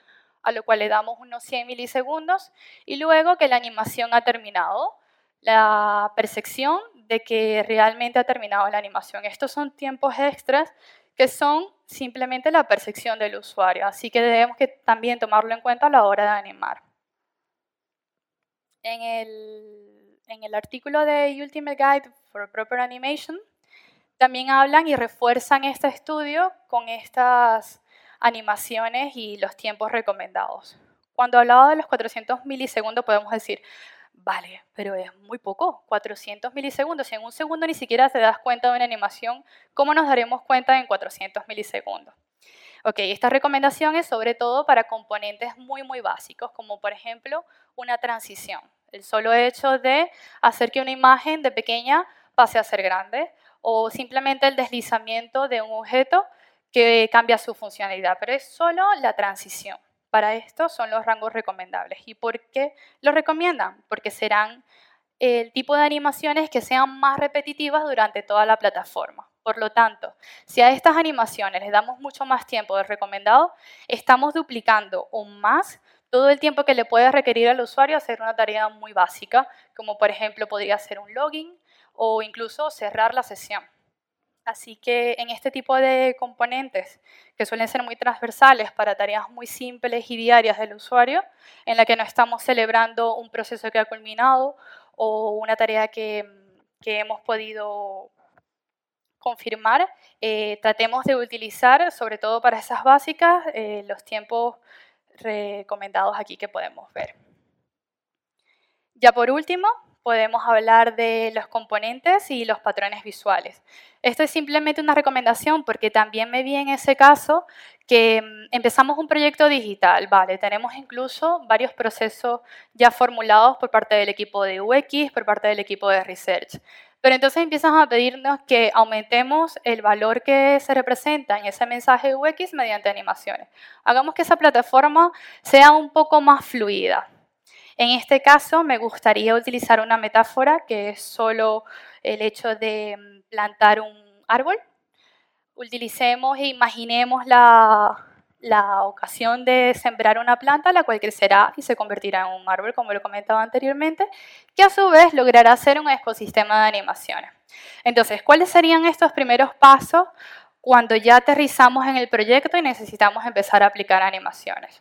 S4: a lo cual le damos unos 100 milisegundos y luego que la animación ha terminado, la percepción de que realmente ha terminado la animación. Estos son tiempos extras que son simplemente la percepción del usuario, así que debemos que también tomarlo en cuenta a la hora de animar. En el, artículo de Ultimate Guide for Proper Animation también hablan y refuerzan este estudio con estas animaciones y los tiempos recomendados. Cuando hablaba de los 400 milisegundos podemos decir, vale, pero es muy poco, 400 milisegundos. Si en un segundo ni siquiera te das cuenta de una animación, ¿cómo nos daremos cuenta en 400 milisegundos? Ok, esta recomendación es sobre todo para componentes muy, muy básicos, como por ejemplo una transición. El solo hecho de hacer que una imagen de pequeña pase a ser grande o simplemente el deslizamiento de un objeto que cambia su funcionalidad, pero es solo la transición. Para esto son los rangos recomendables. ¿Y por qué los recomiendan? Porque serán el tipo de animaciones que sean más repetitivas durante toda la plataforma. Por lo tanto, si a estas animaciones les damos mucho más tiempo de recomendado, estamos duplicando aún más todo el tiempo que le puede requerir al usuario hacer una tarea muy básica, como por ejemplo podría ser un login o incluso cerrar la sesión. Así que en este tipo de componentes, que suelen ser muy transversales para tareas muy simples y diarias del usuario, en la que no estamos celebrando un proceso que ha culminado o una tarea que, hemos podido confirmar, eh, tratemos de utilizar, sobre todo para esas básicas, eh, los tiempos recomendados aquí que podemos ver. Ya por último, podemos hablar de los componentes y los patrones visuales. Esto es simplemente una recomendación porque también me vi en ese caso que mm, empezamos un proyecto digital, vale, tenemos incluso varios procesos ya formulados por parte del equipo de UX, por parte del equipo de Research. Pero entonces empiezan a pedirnos que aumentemos el valor que se representa en ese mensaje UX mediante animaciones. Hagamos que esa plataforma sea un poco más fluida. En este caso me gustaría utilizar una metáfora que es solo el hecho de mm, plantar un árbol. Utilicemos e imaginemos la, la ocasión de sembrar una planta, la cual crecerá y se convertirá en un árbol, como lo comentaba anteriormente, que a su vez logrará ser un ecosistema de animaciones. Entonces, ¿cuáles serían estos primeros pasos cuando ya aterrizamos en el proyecto y necesitamos empezar a aplicar animaciones?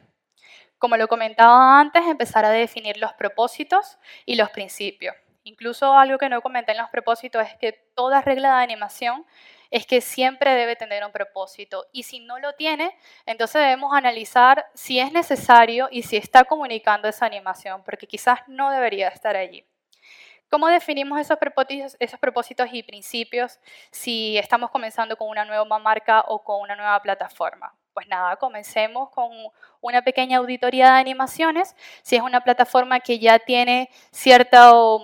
S4: Como lo comentaba antes, empezar a definir los propósitos y los principios. Incluso algo que no comenté en los propósitos es que toda regla de animación es que siempre debe tener un propósito y si no lo tiene, entonces debemos analizar si es necesario y si está comunicando esa animación, porque quizás no debería estar allí. ¿Cómo definimos esos propósitos, y principios si estamos comenzando con una nueva marca o con una nueva plataforma? Pues nada, comencemos con una pequeña auditoría de animaciones. Si es una plataforma que ya tiene cierta, um,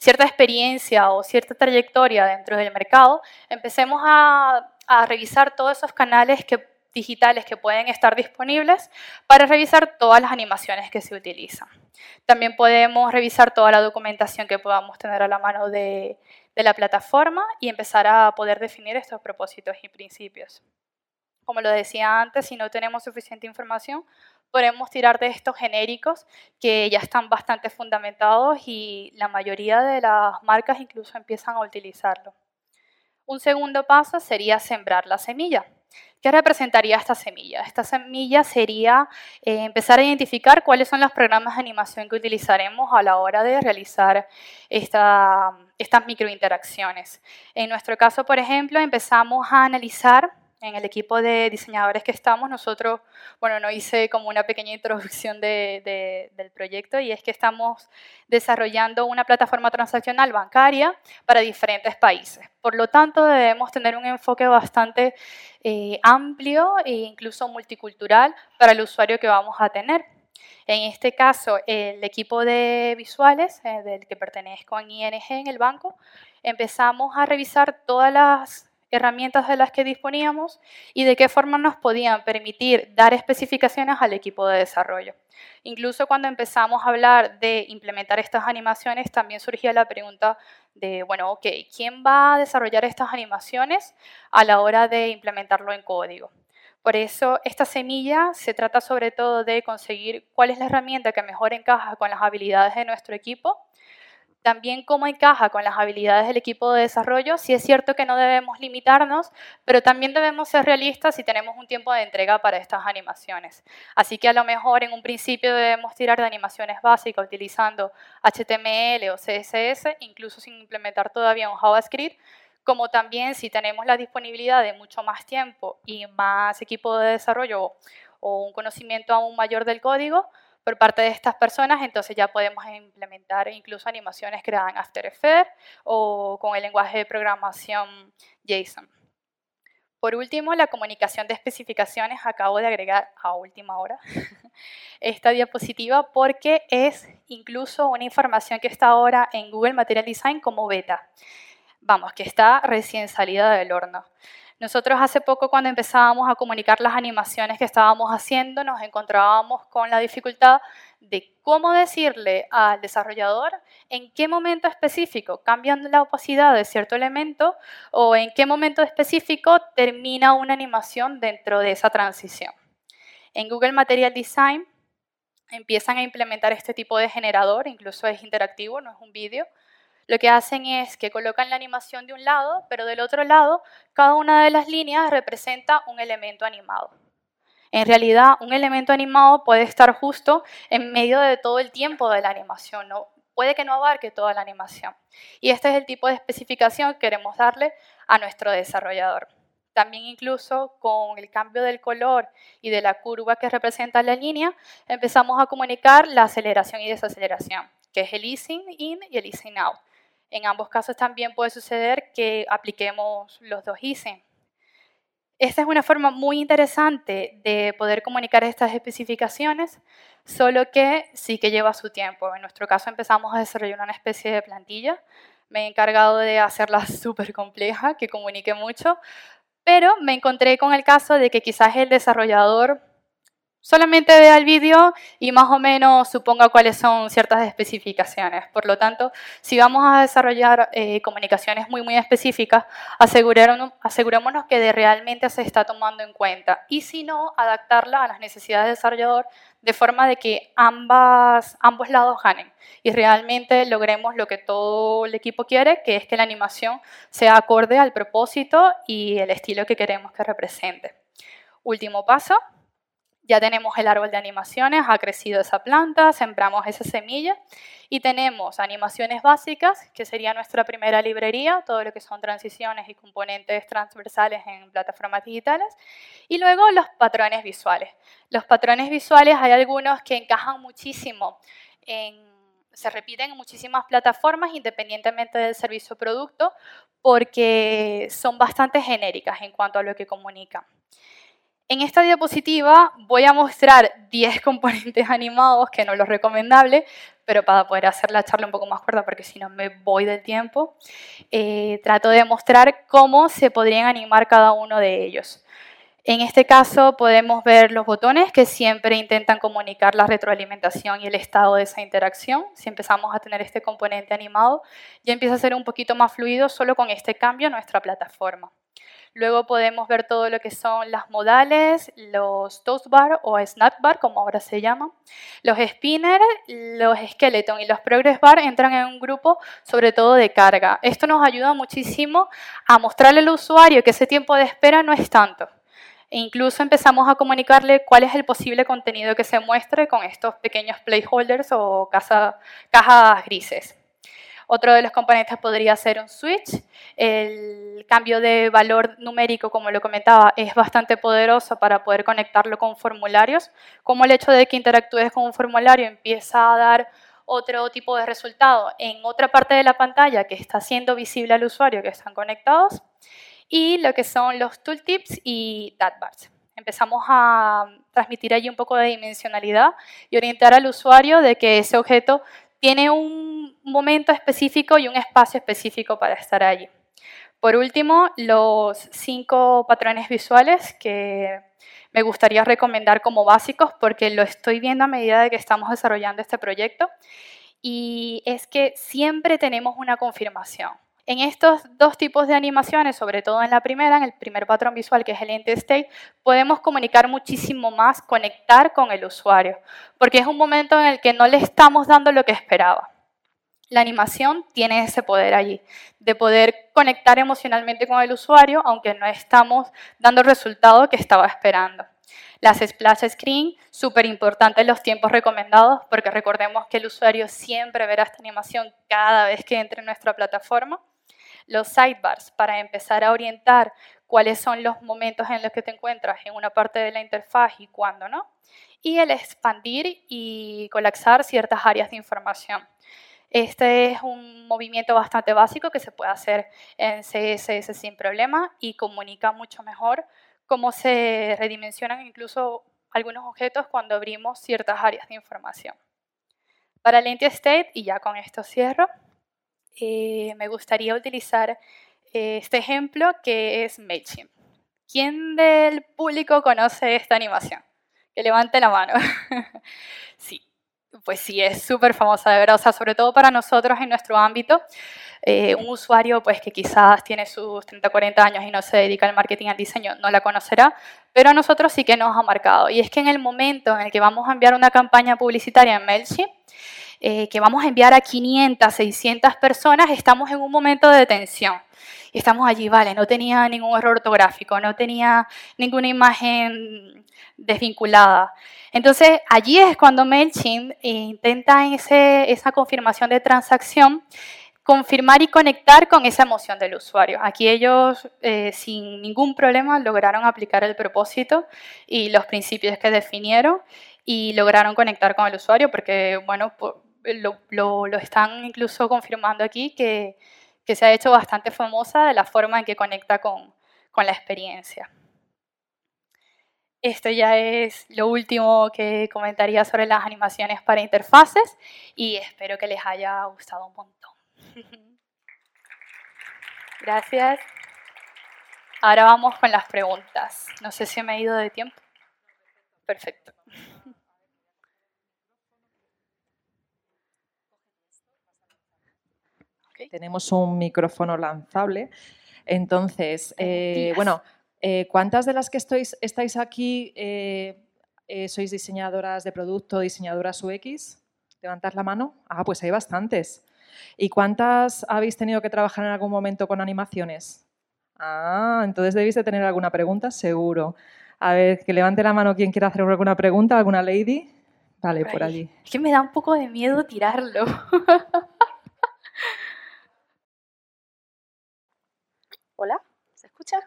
S4: cierta experiencia o cierta trayectoria dentro del mercado, empecemos a, revisar todos esos canales digitales que pueden estar disponibles para revisar todas las animaciones que se utilizan. También podemos revisar toda la documentación que podamos tener a la mano de, de la plataforma y empezar a poder definir estos propósitos y principios como lo decía antes, si no tenemos suficiente información, podemos tirar de estos genéricos que ya están bastante fundamentados y la mayoría de las marcas incluso empiezan a utilizarlo. Un segundo paso sería sembrar la semilla. ¿Qué representaría esta semilla? Esta semilla sería eh, empezar a identificar cuáles son los programas de animación que utilizaremos a la hora de realizar esta, estas microinteracciones. En nuestro caso, por ejemplo, empezamos a analizar en el equipo de diseñadores que estamos, nosotros, bueno, no hice como una pequeña introducción de, del proyecto y es que estamos desarrollando una plataforma transaccional bancaria para diferentes países. Por lo tanto, debemos tener un enfoque bastante eh, amplio e incluso multicultural para el usuario que vamos a tener. En este caso, el equipo de visuales eh, del que pertenezco en ING, en el banco, empezamos a revisar todas las herramientas de las que disponíamos y de qué forma nos podían permitir dar especificaciones al equipo de desarrollo. Incluso cuando empezamos a hablar de implementar estas animaciones, también surgía la pregunta de, bueno, ok, ¿quién va a desarrollar estas animaciones a la hora de implementarlo en código? Por eso, esta semilla se trata sobre todo de conseguir cuál es la herramienta que mejor encaja con las habilidades de nuestro equipo también cómo encaja con las habilidades del equipo de desarrollo. Sí es cierto que no debemos limitarnos, pero también debemos ser realistas si tenemos un tiempo de entrega para estas animaciones. Así que a lo mejor en un principio debemos tirar de animaciones básicas utilizando HTML o CSS, incluso sin implementar todavía un JavaScript, como también si tenemos la disponibilidad de mucho más tiempo y más equipo de desarrollo o un conocimiento aún mayor del código, por parte de estas personas, entonces ya podemos implementar incluso animaciones creadas en After Effects o con el lenguaje de programación JSON. Por último, la comunicación de especificaciones. Acabo de agregar a última hora esta diapositiva porque es incluso una información que está ahora en Google Material Design como beta. Vamos, que está recién salida del horno. Nosotros hace poco cuando empezábamos a comunicar las animaciones que estábamos haciendo, nos encontrábamos con la dificultad de cómo decirle al desarrollador en qué momento específico cambian la opacidad de cierto elemento o en qué momento específico termina una animación dentro de esa transición. En Google Material Design empiezan a implementar este tipo de generador, incluso es interactivo, no es un vídeo, lo que hacen es que colocan la animación de un lado, pero del otro lado, cada una de las líneas representa un elemento animado. En realidad, un elemento animado puede estar justo en medio de todo el tiempo de la animación, ¿no? puede que no abarque toda la animación. Y este es el tipo de especificación que queremos darle a nuestro desarrollador. También incluso con el cambio del color y de la curva que representa la línea, empezamos a comunicar la aceleración y desaceleración, que es el easing in y el easing out. En ambos casos también puede suceder que apliquemos los dos ISE. Esta es una forma muy interesante de poder comunicar estas especificaciones, solo que sí que lleva su tiempo. En nuestro caso empezamos a desarrollar una especie de plantilla. Me he encargado de hacerla súper compleja, que comunique mucho, pero me encontré con el caso de que quizás el desarrollador Solamente vea el vídeo y más o menos suponga cuáles son ciertas especificaciones. Por lo tanto, si vamos a desarrollar eh, comunicaciones muy, muy específicas, asegurémonos que realmente se está tomando en cuenta. Y si no, adaptarla a las necesidades del desarrollador de forma de que ambas, ambos lados ganen y realmente logremos lo que todo el equipo quiere, que es que la animación sea acorde al propósito y el estilo que queremos que represente. Último paso, ya tenemos el árbol de animaciones, ha crecido esa planta, sembramos esa semilla y tenemos animaciones básicas, que sería nuestra primera librería, todo lo que son transiciones y componentes transversales en plataformas digitales, y luego los patrones visuales. Los patrones visuales hay algunos que encajan muchísimo se repiten en muchísimas plataformas independientemente del servicio o producto porque son bastante genéricas en cuanto a lo que comunican. En esta diapositiva voy a mostrar 10 componentes animados, que no es lo recomendable, pero para poder hacer la charla un poco más corta, porque si no me voy del tiempo, eh, trato de mostrar cómo se podrían animar cada uno de ellos. En este caso podemos ver los botones que siempre intentan comunicar la retroalimentación y el estado de esa interacción. Si empezamos a tener este componente animado, ya empieza a ser un poquito más fluido solo con este cambio en nuestra plataforma. Luego podemos ver todo lo que son las modales, los toastbar o snapbar, como ahora se llaman. Los spinner, los skeleton y los progress bar entran en un grupo sobre todo de carga. Esto nos ayuda muchísimo a mostrarle al usuario que ese tiempo de espera no es tanto. E incluso empezamos a comunicarle cuál es el posible contenido que se muestre con estos pequeños placeholders o cajas grises. Otro de los componentes podría ser un switch. El cambio de valor numérico, como lo comentaba, es bastante poderoso para poder conectarlo con formularios. Como el hecho de que interactúes con un formulario empieza a dar otro tipo de resultado en otra parte de la pantalla que está siendo visible al usuario que están conectados. Y lo que son los tooltips y datbars empezamos a transmitir allí un poco de dimensionalidad y orientar al usuario de que ese objeto tiene un momento específico y un espacio específico para estar allí. Por último, los cinco patrones visuales que me gustaría recomendar como básicos porque lo estoy viendo a medida de que estamos desarrollando este proyecto y es que siempre tenemos una confirmación. En estos dos tipos de animaciones, sobre todo en la primera, en el primer patrón visual que es el end state, podemos comunicar muchísimo más, conectar con el usuario, porque es un momento en el que no le estamos dando lo que esperaba. La animación tiene ese poder allí, de poder conectar emocionalmente con el usuario, aunque no estamos dando el resultado que estaba esperando. Las splash screen, súper importante en los tiempos recomendados, porque recordemos que el usuario siempre verá esta animación cada vez que entre en nuestra plataforma. Los sidebars, para empezar a orientar cuáles son los momentos en los que te encuentras en una parte de la interfaz y cuándo no. Y el expandir y colapsar ciertas áreas de información. Este es un movimiento bastante básico que se puede hacer en CSS sin problema y comunica mucho mejor cómo se redimensionan incluso algunos objetos cuando abrimos ciertas áreas de información. Para el state, y ya con esto cierro, eh, me gustaría utilizar eh, este ejemplo que es MailChimp. ¿Quién del público conoce esta animación? Que levante la mano. sí, pues sí, es súper famosa, de verdad, o sea, sobre todo para nosotros en nuestro ámbito, eh, un usuario pues que quizás tiene sus 30, 40 años y no se dedica al marketing al diseño no la conocerá, pero a nosotros sí que nos ha marcado. Y es que en el momento en el que vamos a enviar una campaña publicitaria en MailChimp, eh, que vamos a enviar a 500, 600 personas, estamos en un momento de tensión. Y estamos allí, vale, no tenía ningún error ortográfico, no tenía ninguna imagen desvinculada. Entonces, allí es cuando MailChimp intenta ese, esa confirmación de transacción confirmar y conectar con esa emoción del usuario. Aquí ellos, eh, sin ningún problema, lograron aplicar el propósito y los principios que definieron y lograron conectar con el usuario porque, bueno, lo, lo, lo están incluso confirmando aquí que, que, se ha hecho bastante famosa de la forma en que conecta con, con la experiencia. Esto ya es lo último que comentaría sobre las animaciones para interfaces y espero que les haya gustado un montón. Gracias. Ahora vamos con las preguntas. No sé si me he ido de tiempo. Perfecto.
S1: Tenemos un micrófono lanzable. Entonces, eh, bueno, eh, ¿cuántas de las que estáis aquí eh, sois diseñadoras de producto, diseñadoras UX? ¿Levantad la mano? Ah, pues hay bastantes. ¿Y cuántas habéis tenido que trabajar en algún momento con animaciones? Ah, entonces debéis de tener alguna pregunta, seguro. A ver, que levante la mano quien quiera hacer alguna pregunta, alguna lady. Vale, por, allí.
S4: Es que me da un poco de miedo tirarlo.
S5: Hola, ¿se escucha?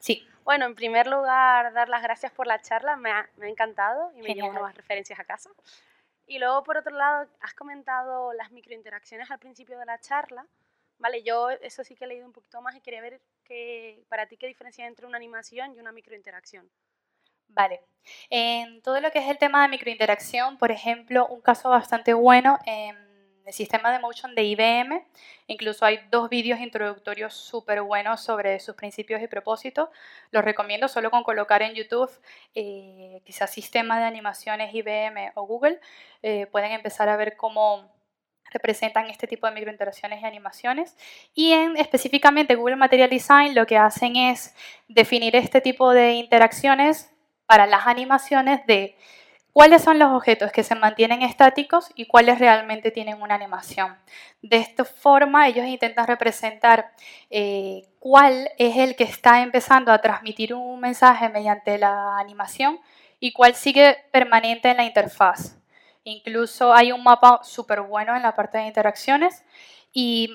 S4: Sí.
S5: Bueno, en primer lugar, dar las gracias por la charla, me ha, encantado y me llevo nuevas referencias a casa. Y luego, por otro lado, has comentado las microinteracciones al principio de la charla. Vale, yo eso sí que he leído un poquito más y quería ver que, para ti qué diferencia hay entre una animación y una microinteracción.
S4: Vale. En todo lo que es el tema de microinteracción, por ejemplo, un caso bastante bueno el sistema de motion de IBM. Incluso hay dos vídeos introductorios súper buenos sobre sus principios y propósitos. Los recomiendo solo con colocar en YouTube eh, quizás sistema de animaciones IBM o Google. Eh, pueden empezar a ver cómo representan este tipo de microinteracciones y animaciones. Y en específicamente Google Material Design lo que hacen es definir este tipo de interacciones para las animaciones de cuáles son los objetos que se mantienen estáticos y cuáles realmente tienen una animación. De esta forma ellos intentan representar eh, cuál es el que está empezando a transmitir un mensaje mediante la animación y cuál sigue permanente en la interfaz. Incluso hay un mapa súper bueno en la parte de interacciones y,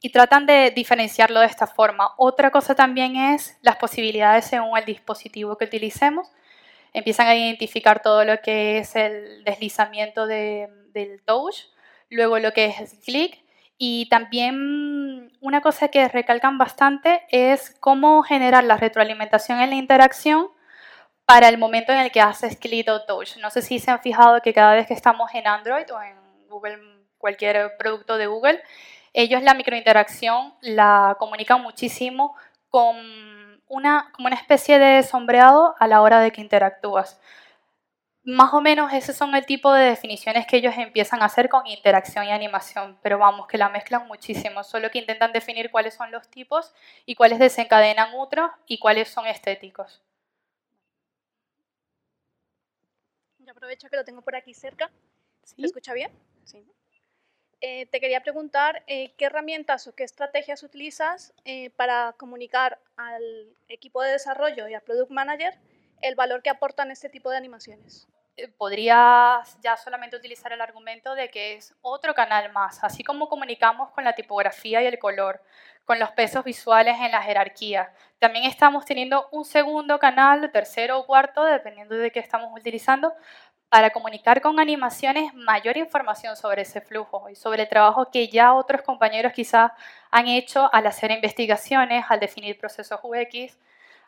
S4: y tratan de diferenciarlo de esta forma. Otra cosa también es las posibilidades según el dispositivo que utilicemos empiezan a identificar todo lo que es el deslizamiento del touch, luego lo que es el clic y también una cosa que recalcan bastante es cómo generar la retroalimentación en la interacción para el momento en el que haces clic o touch. No sé si se han fijado que cada vez que estamos en Android o en Google, cualquier producto de Google, ellos la microinteracción la comunican muchísimo con una, como una especie de sombreado a la hora de que interactúas. Más o menos ese son el tipo de definiciones que ellos empiezan a hacer con interacción y animación, pero vamos, que la mezclan muchísimo, solo que intentan definir cuáles son los tipos y cuáles desencadenan otros y cuáles son estéticos.
S5: Yo aprovecho que lo tengo por aquí cerca. ¿Se escucha bien? Sí.
S6: Eh, te quería preguntar eh, qué herramientas o qué estrategias utilizas eh, para comunicar al equipo de desarrollo y al product manager el valor que aportan este tipo de animaciones.
S4: Podrías ya solamente utilizar el argumento de que es otro canal más, así como comunicamos con la tipografía y el color, con los pesos visuales en la jerarquía. También estamos teniendo un segundo canal, tercero o cuarto, dependiendo de qué estamos utilizando, para comunicar con animaciones mayor información sobre ese flujo y sobre el trabajo que ya otros compañeros quizás han hecho al hacer investigaciones, al definir procesos UX.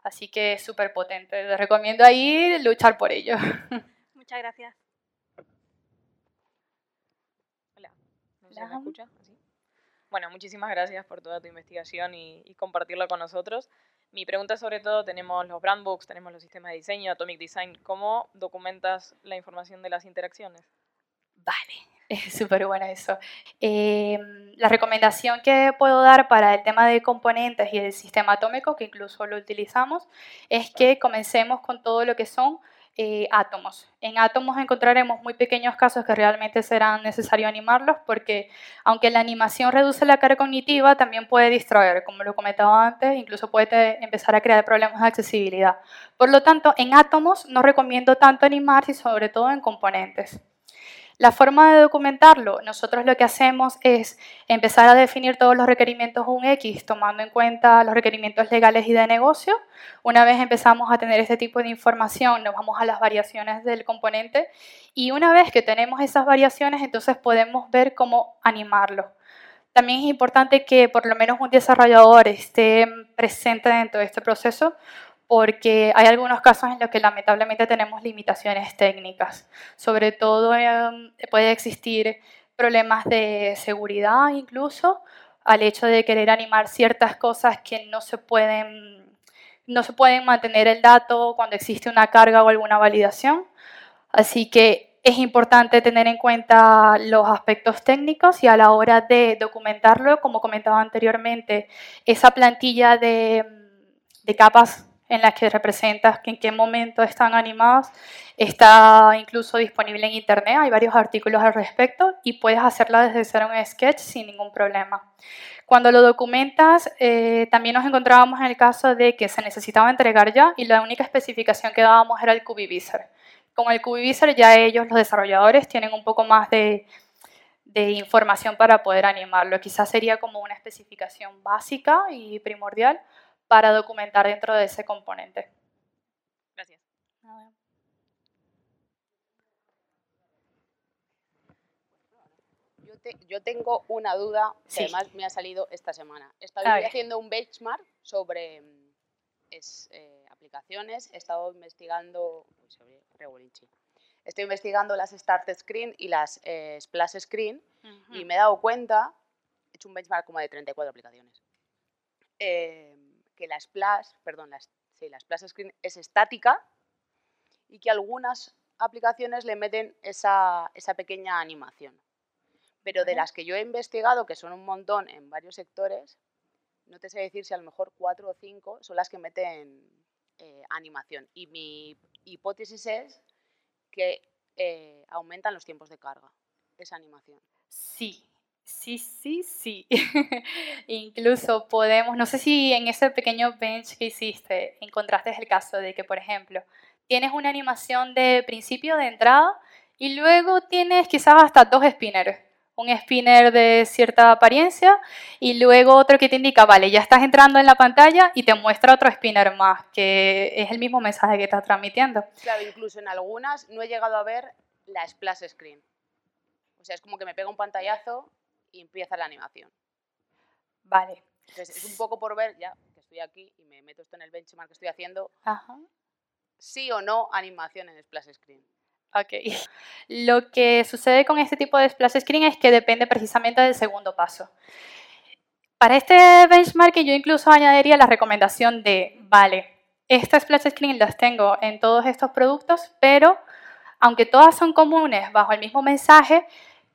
S4: Así que es súper potente. Les recomiendo ahí luchar por ello.
S6: Muchas gracias.
S7: Hola, ¿me escucha? Bueno, muchísimas gracias por toda tu investigación y, y compartirla con nosotros. Mi pregunta sobre todo, tenemos los brand books, tenemos los sistemas de diseño, Atomic Design. ¿Cómo documentas la información de las interacciones?
S4: Vale, es súper buena eso. Em, la recomendación que puedo dar para el tema de componentes y el sistema atómico, que incluso lo utilizamos, es que comencemos con todo lo que son eh, átomos. En átomos encontraremos muy pequeños casos que realmente serán necesario animarlos porque aunque la animación reduce la carga cognitiva, también puede distraer, como lo comentaba antes, incluso puede empezar a crear problemas de accesibilidad. Por lo tanto, en átomos no recomiendo tanto animar, y sobre todo en componentes. La forma de documentarlo, nosotros lo que hacemos es empezar a definir todos los requerimientos UX tomando en cuenta los requerimientos legales y de negocio. Una vez empezamos a tener este tipo de información, nos vamos a las variaciones del componente y una vez que tenemos esas variaciones, entonces podemos ver cómo animarlo. También es importante que por lo menos un desarrollador esté presente dentro de este proceso porque hay algunos casos en los que lamentablemente tenemos limitaciones técnicas. Sobre todo em, puede existir problemas de seguridad incluso al hecho de querer animar ciertas cosas que no se pueden no se pueden mantener el dato cuando existe una carga o alguna validación. Así que es importante tener en cuenta los aspectos técnicos y a la hora de documentarlo, como comentaba anteriormente, esa plantilla de, de capas en las que representas en qué momento están animados. Está incluso disponible en internet, hay varios artículos al respecto y puedes hacerla desde cero en Sketch sin ningún problema. Cuando lo documentas, eh, también nos encontrábamos en el caso de que se necesitaba entregar ya y la única especificación que dábamos era el Cubivisor. Con el Cubivisor ya ellos, los desarrolladores, tienen un poco más de, de información para poder animarlo. Quizás sería como una especificación básica y primordial, para documentar dentro de ese componente.
S7: Gracias.
S8: Yo, tengo una duda que además me ha salido esta semana. Estaba haciendo un benchmark sobre mm, eh, aplicaciones, he estado investigando sobre Estoy investigando las Start Screen y las eh, Splash Screen y me he dado cuenta, he hecho un benchmark como de 34 aplicaciones. Eh, que la splash, perdón, la, la splash screen es estática y que algunas aplicaciones le meten esa, pequeña animación. Pero de las que yo he investigado, que son un montón en varios sectores, no te sé decir si a lo mejor cuatro o cinco son las que meten eh, animación. Y mi hipótesis es que eh, aumentan los tiempos de carga, esa animación.
S4: Sí, Sí, sí, sí. Incluso podemos, no sé si en ese pequeño bench que hiciste encontraste el caso de que, por ejemplo, tienes una animación de principio, de entrada, y luego tienes quizás hasta dos spinners. Un spinner de cierta apariencia y luego otro que te indica, vale, ya estás entrando en la pantalla y te muestra otro spinner más, que es el mismo mensaje que estás transmitiendo.
S8: Claro, incluso en algunas no he llegado a ver la splash screen. O sea, es como que me pega un pantallazo y empieza la animación.
S4: Vale.
S8: es un poco por ver, ya que estoy aquí y me meto esto en el benchmark que estoy haciendo, sí o no animación en splash screen.
S4: Ok. Lo que sucede con este tipo de splash screen es que depende precisamente del segundo paso. Para este benchmark yo incluso añadiría la recomendación de, vale, estas splash screen las tengo en todos estos productos, pero aunque todas son comunes bajo el mismo mensaje,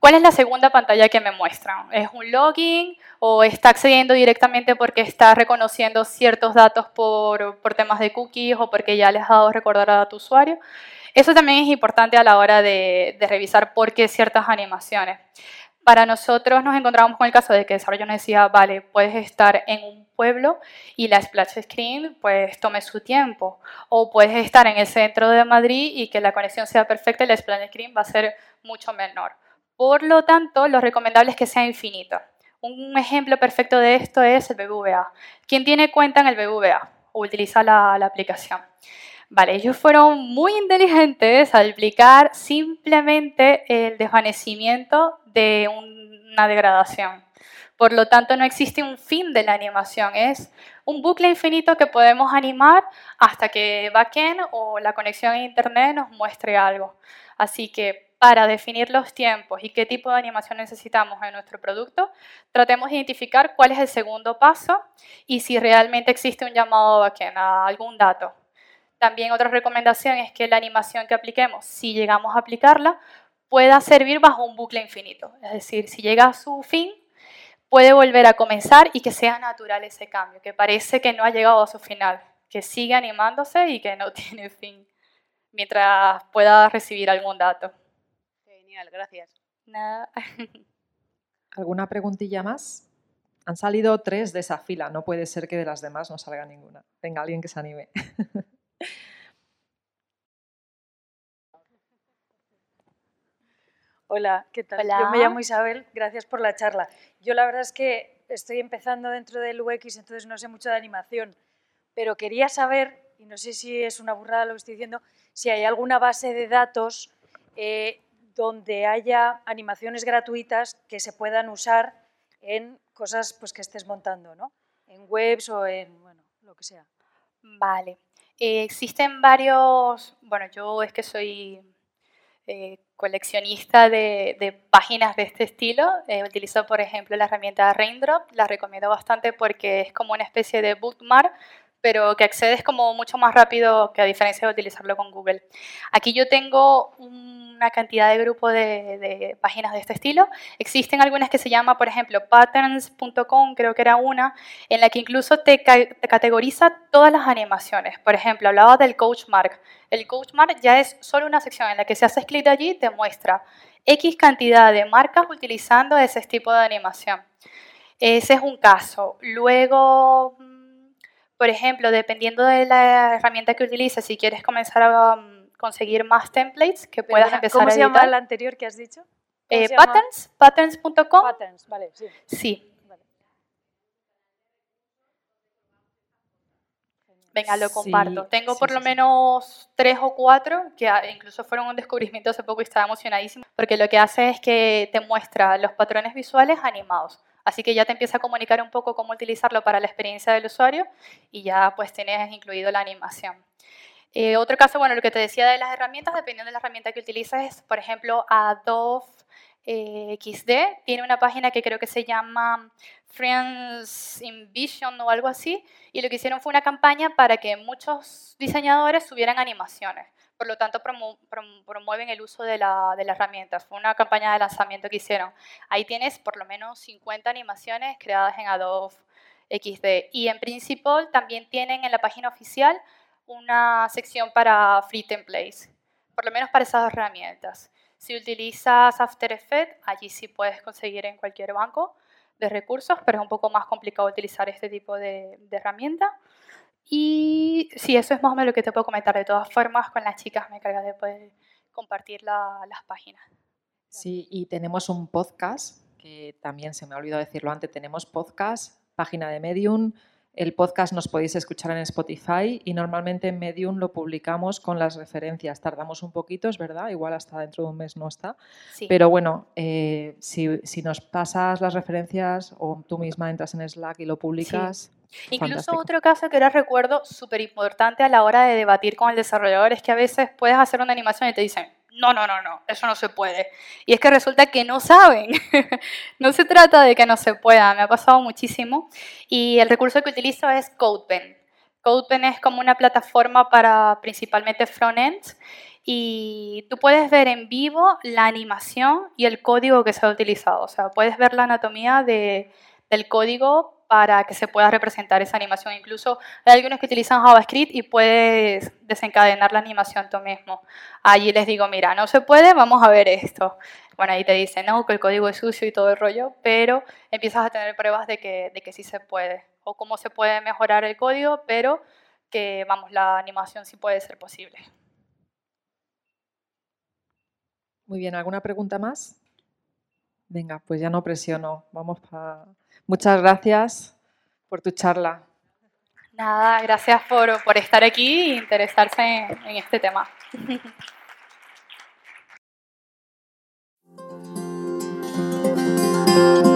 S4: ¿Cuál es la segunda pantalla que me muestran? ¿Es un login o está accediendo directamente porque está reconociendo ciertos datos por, temas de cookies o porque ya les ha dado recordar a tu usuario? Eso también es importante a la hora de, revisar por qué ciertas animaciones. Para nosotros nos encontramos con el caso de que desarrollo nos decía, vale, puedes estar en un pueblo y la splash screen pues tome su tiempo. O puedes estar en el centro de Madrid y que la conexión sea perfecta y la splash screen va a ser mucho menor. Por lo tanto, lo recomendable es que sea infinito. Un ejemplo perfecto de esto es el BBVA. ¿Quién tiene cuenta en el BBVA o utiliza la, aplicación? Vale, ellos fueron muy inteligentes al aplicar simplemente el desvanecimiento de una degradación. Por lo tanto, no existe un fin de la animación, es un bucle infinito que podemos animar hasta que backend o la conexión a internet nos muestre algo. Así que para definir los tiempos y qué tipo de animación necesitamos en nuestro producto, tratemos de identificar cuál es el segundo paso y si realmente existe un llamado backend a algún dato. También otra recomendación es que la animación que apliquemos, si llegamos a aplicarla, pueda servir bajo un bucle infinito. Es decir, si llega a su fin, puede volver a comenzar y que sea natural ese cambio, que parece que no ha llegado a su final, que sigue animándose y que no tiene fin, mientras pueda recibir algún dato.
S8: Genial, gracias.
S4: Nada.
S1: ¿Alguna preguntilla más? Han salido tres de esa fila, no puede ser que de las demás no salga ninguna. Venga, alguien que se anime.
S9: Hola, ¿qué tal? Yo me llamo Isabel, gracias por la charla. Yo la verdad es que estoy empezando dentro del UX, entonces no sé mucho de animación, pero quería saber, y no sé si es una burrada lo que estoy diciendo, si hay alguna base de datos eh, donde haya animaciones gratuitas que se puedan usar en cosas pues, que estés montando, ¿no? En webs o en, bueno, lo que sea.
S4: Vale. Eh, existen varios, bueno, yo es que soy eh, coleccionista de, páginas de este estilo. Eh, utilizo, por ejemplo, la herramienta Raindrop, la recomiendo bastante porque es como una especie de bookmark pero que accedes como mucho más rápido que a diferencia de utilizarlo con Google. Aquí yo tengo una cantidad de grupos de, páginas de este estilo. Existen algunas que se llama, por ejemplo, patterns.com, creo que era una, en la que incluso te, categoriza todas las animaciones. Por ejemplo, hablaba del Coach Mark. El Coach Mark ya es solo una sección en la que si haces clic allí te muestra X cantidad de marcas utilizando ese tipo de animación. Ese es un caso. Luego por ejemplo, dependiendo de la herramienta que utilices, si quieres comenzar a um, conseguir más templates que puedas empezar
S9: ¿Cómo
S4: a
S9: editar. ¿Cómo se llama el anterior que has dicho?
S4: Eh, patterns, patterns.com.
S9: Patterns, vale, sí.
S4: Sí. Venga, lo comparto. Tengo por lo menos tres o cuatro que incluso fueron un descubrimiento hace poco y estaba emocionadísimo, porque lo que hace es que te muestra los patrones visuales animados. Así que ya te empieza a comunicar un poco cómo utilizarlo para la experiencia del usuario y ya pues tienes incluido la animación. Eh, otro caso, bueno, lo que te decía de las herramientas, dependiendo de la herramienta que utilices, es, por ejemplo, Adobe eh, XD. Tiene una página que creo que se llama Friends in Vision o algo así. Y lo que hicieron fue una campaña para que muchos diseñadores subieran animaciones por lo tanto promueven el uso de la, de herramienta. Fue una campaña de lanzamiento que hicieron. Ahí tienes por lo menos 50 animaciones creadas en Adobe XD. Y en Principal también tienen en la página oficial una sección para free templates, por lo menos para esas herramientas. Si utilizas After Effects, allí sí puedes conseguir en cualquier banco de recursos, pero es un poco más complicado utilizar este tipo de, herramienta. Y sí, eso es más o menos lo que te puedo comentar. De todas formas, con las chicas me encargo de poder compartir las páginas.
S1: Sí, y tenemos un podcast, que también se me ha olvidado decirlo antes, tenemos podcast, página de Medium. El podcast nos podéis escuchar en Spotify y normalmente en Medium lo publicamos con las referencias. Tardamos un poquito, es verdad, igual hasta dentro de un mes no está. Pero bueno, eh, si, si, nos pasas las referencias o tú misma entras en Slack y lo publicas,
S4: Incluso otro caso que ahora recuerdo súper importante a la hora de debatir con el desarrollador es que a veces puedes hacer una animación y te dicen, no, no, no, no, eso no se puede. Y es que resulta que no saben. no se trata de que no se pueda, me ha pasado muchísimo. Y el recurso que utilizo es CodePen. CodePen es como una plataforma para principalmente frontends y tú puedes ver en vivo la animación y el código que se ha utilizado. O sea, puedes ver la anatomía de, del código para que se pueda representar esa animación. Incluso hay algunos que utilizan JavaScript y puedes desencadenar la animación tú mismo. Allí les digo, mira, no se puede, vamos a ver esto. Bueno, ahí te dicen, no, que el código es sucio y todo el rollo, pero empiezas a tener pruebas de que, de que sí se puede. O cómo se puede mejorar el código, pero que, vamos, la animación sí puede ser posible.
S1: Muy bien, ¿alguna pregunta más? Venga, pues ya no presiono. Vamos para... Muchas gracias por tu charla.
S4: Nada, gracias por, por estar aquí e interesarse en, en este tema.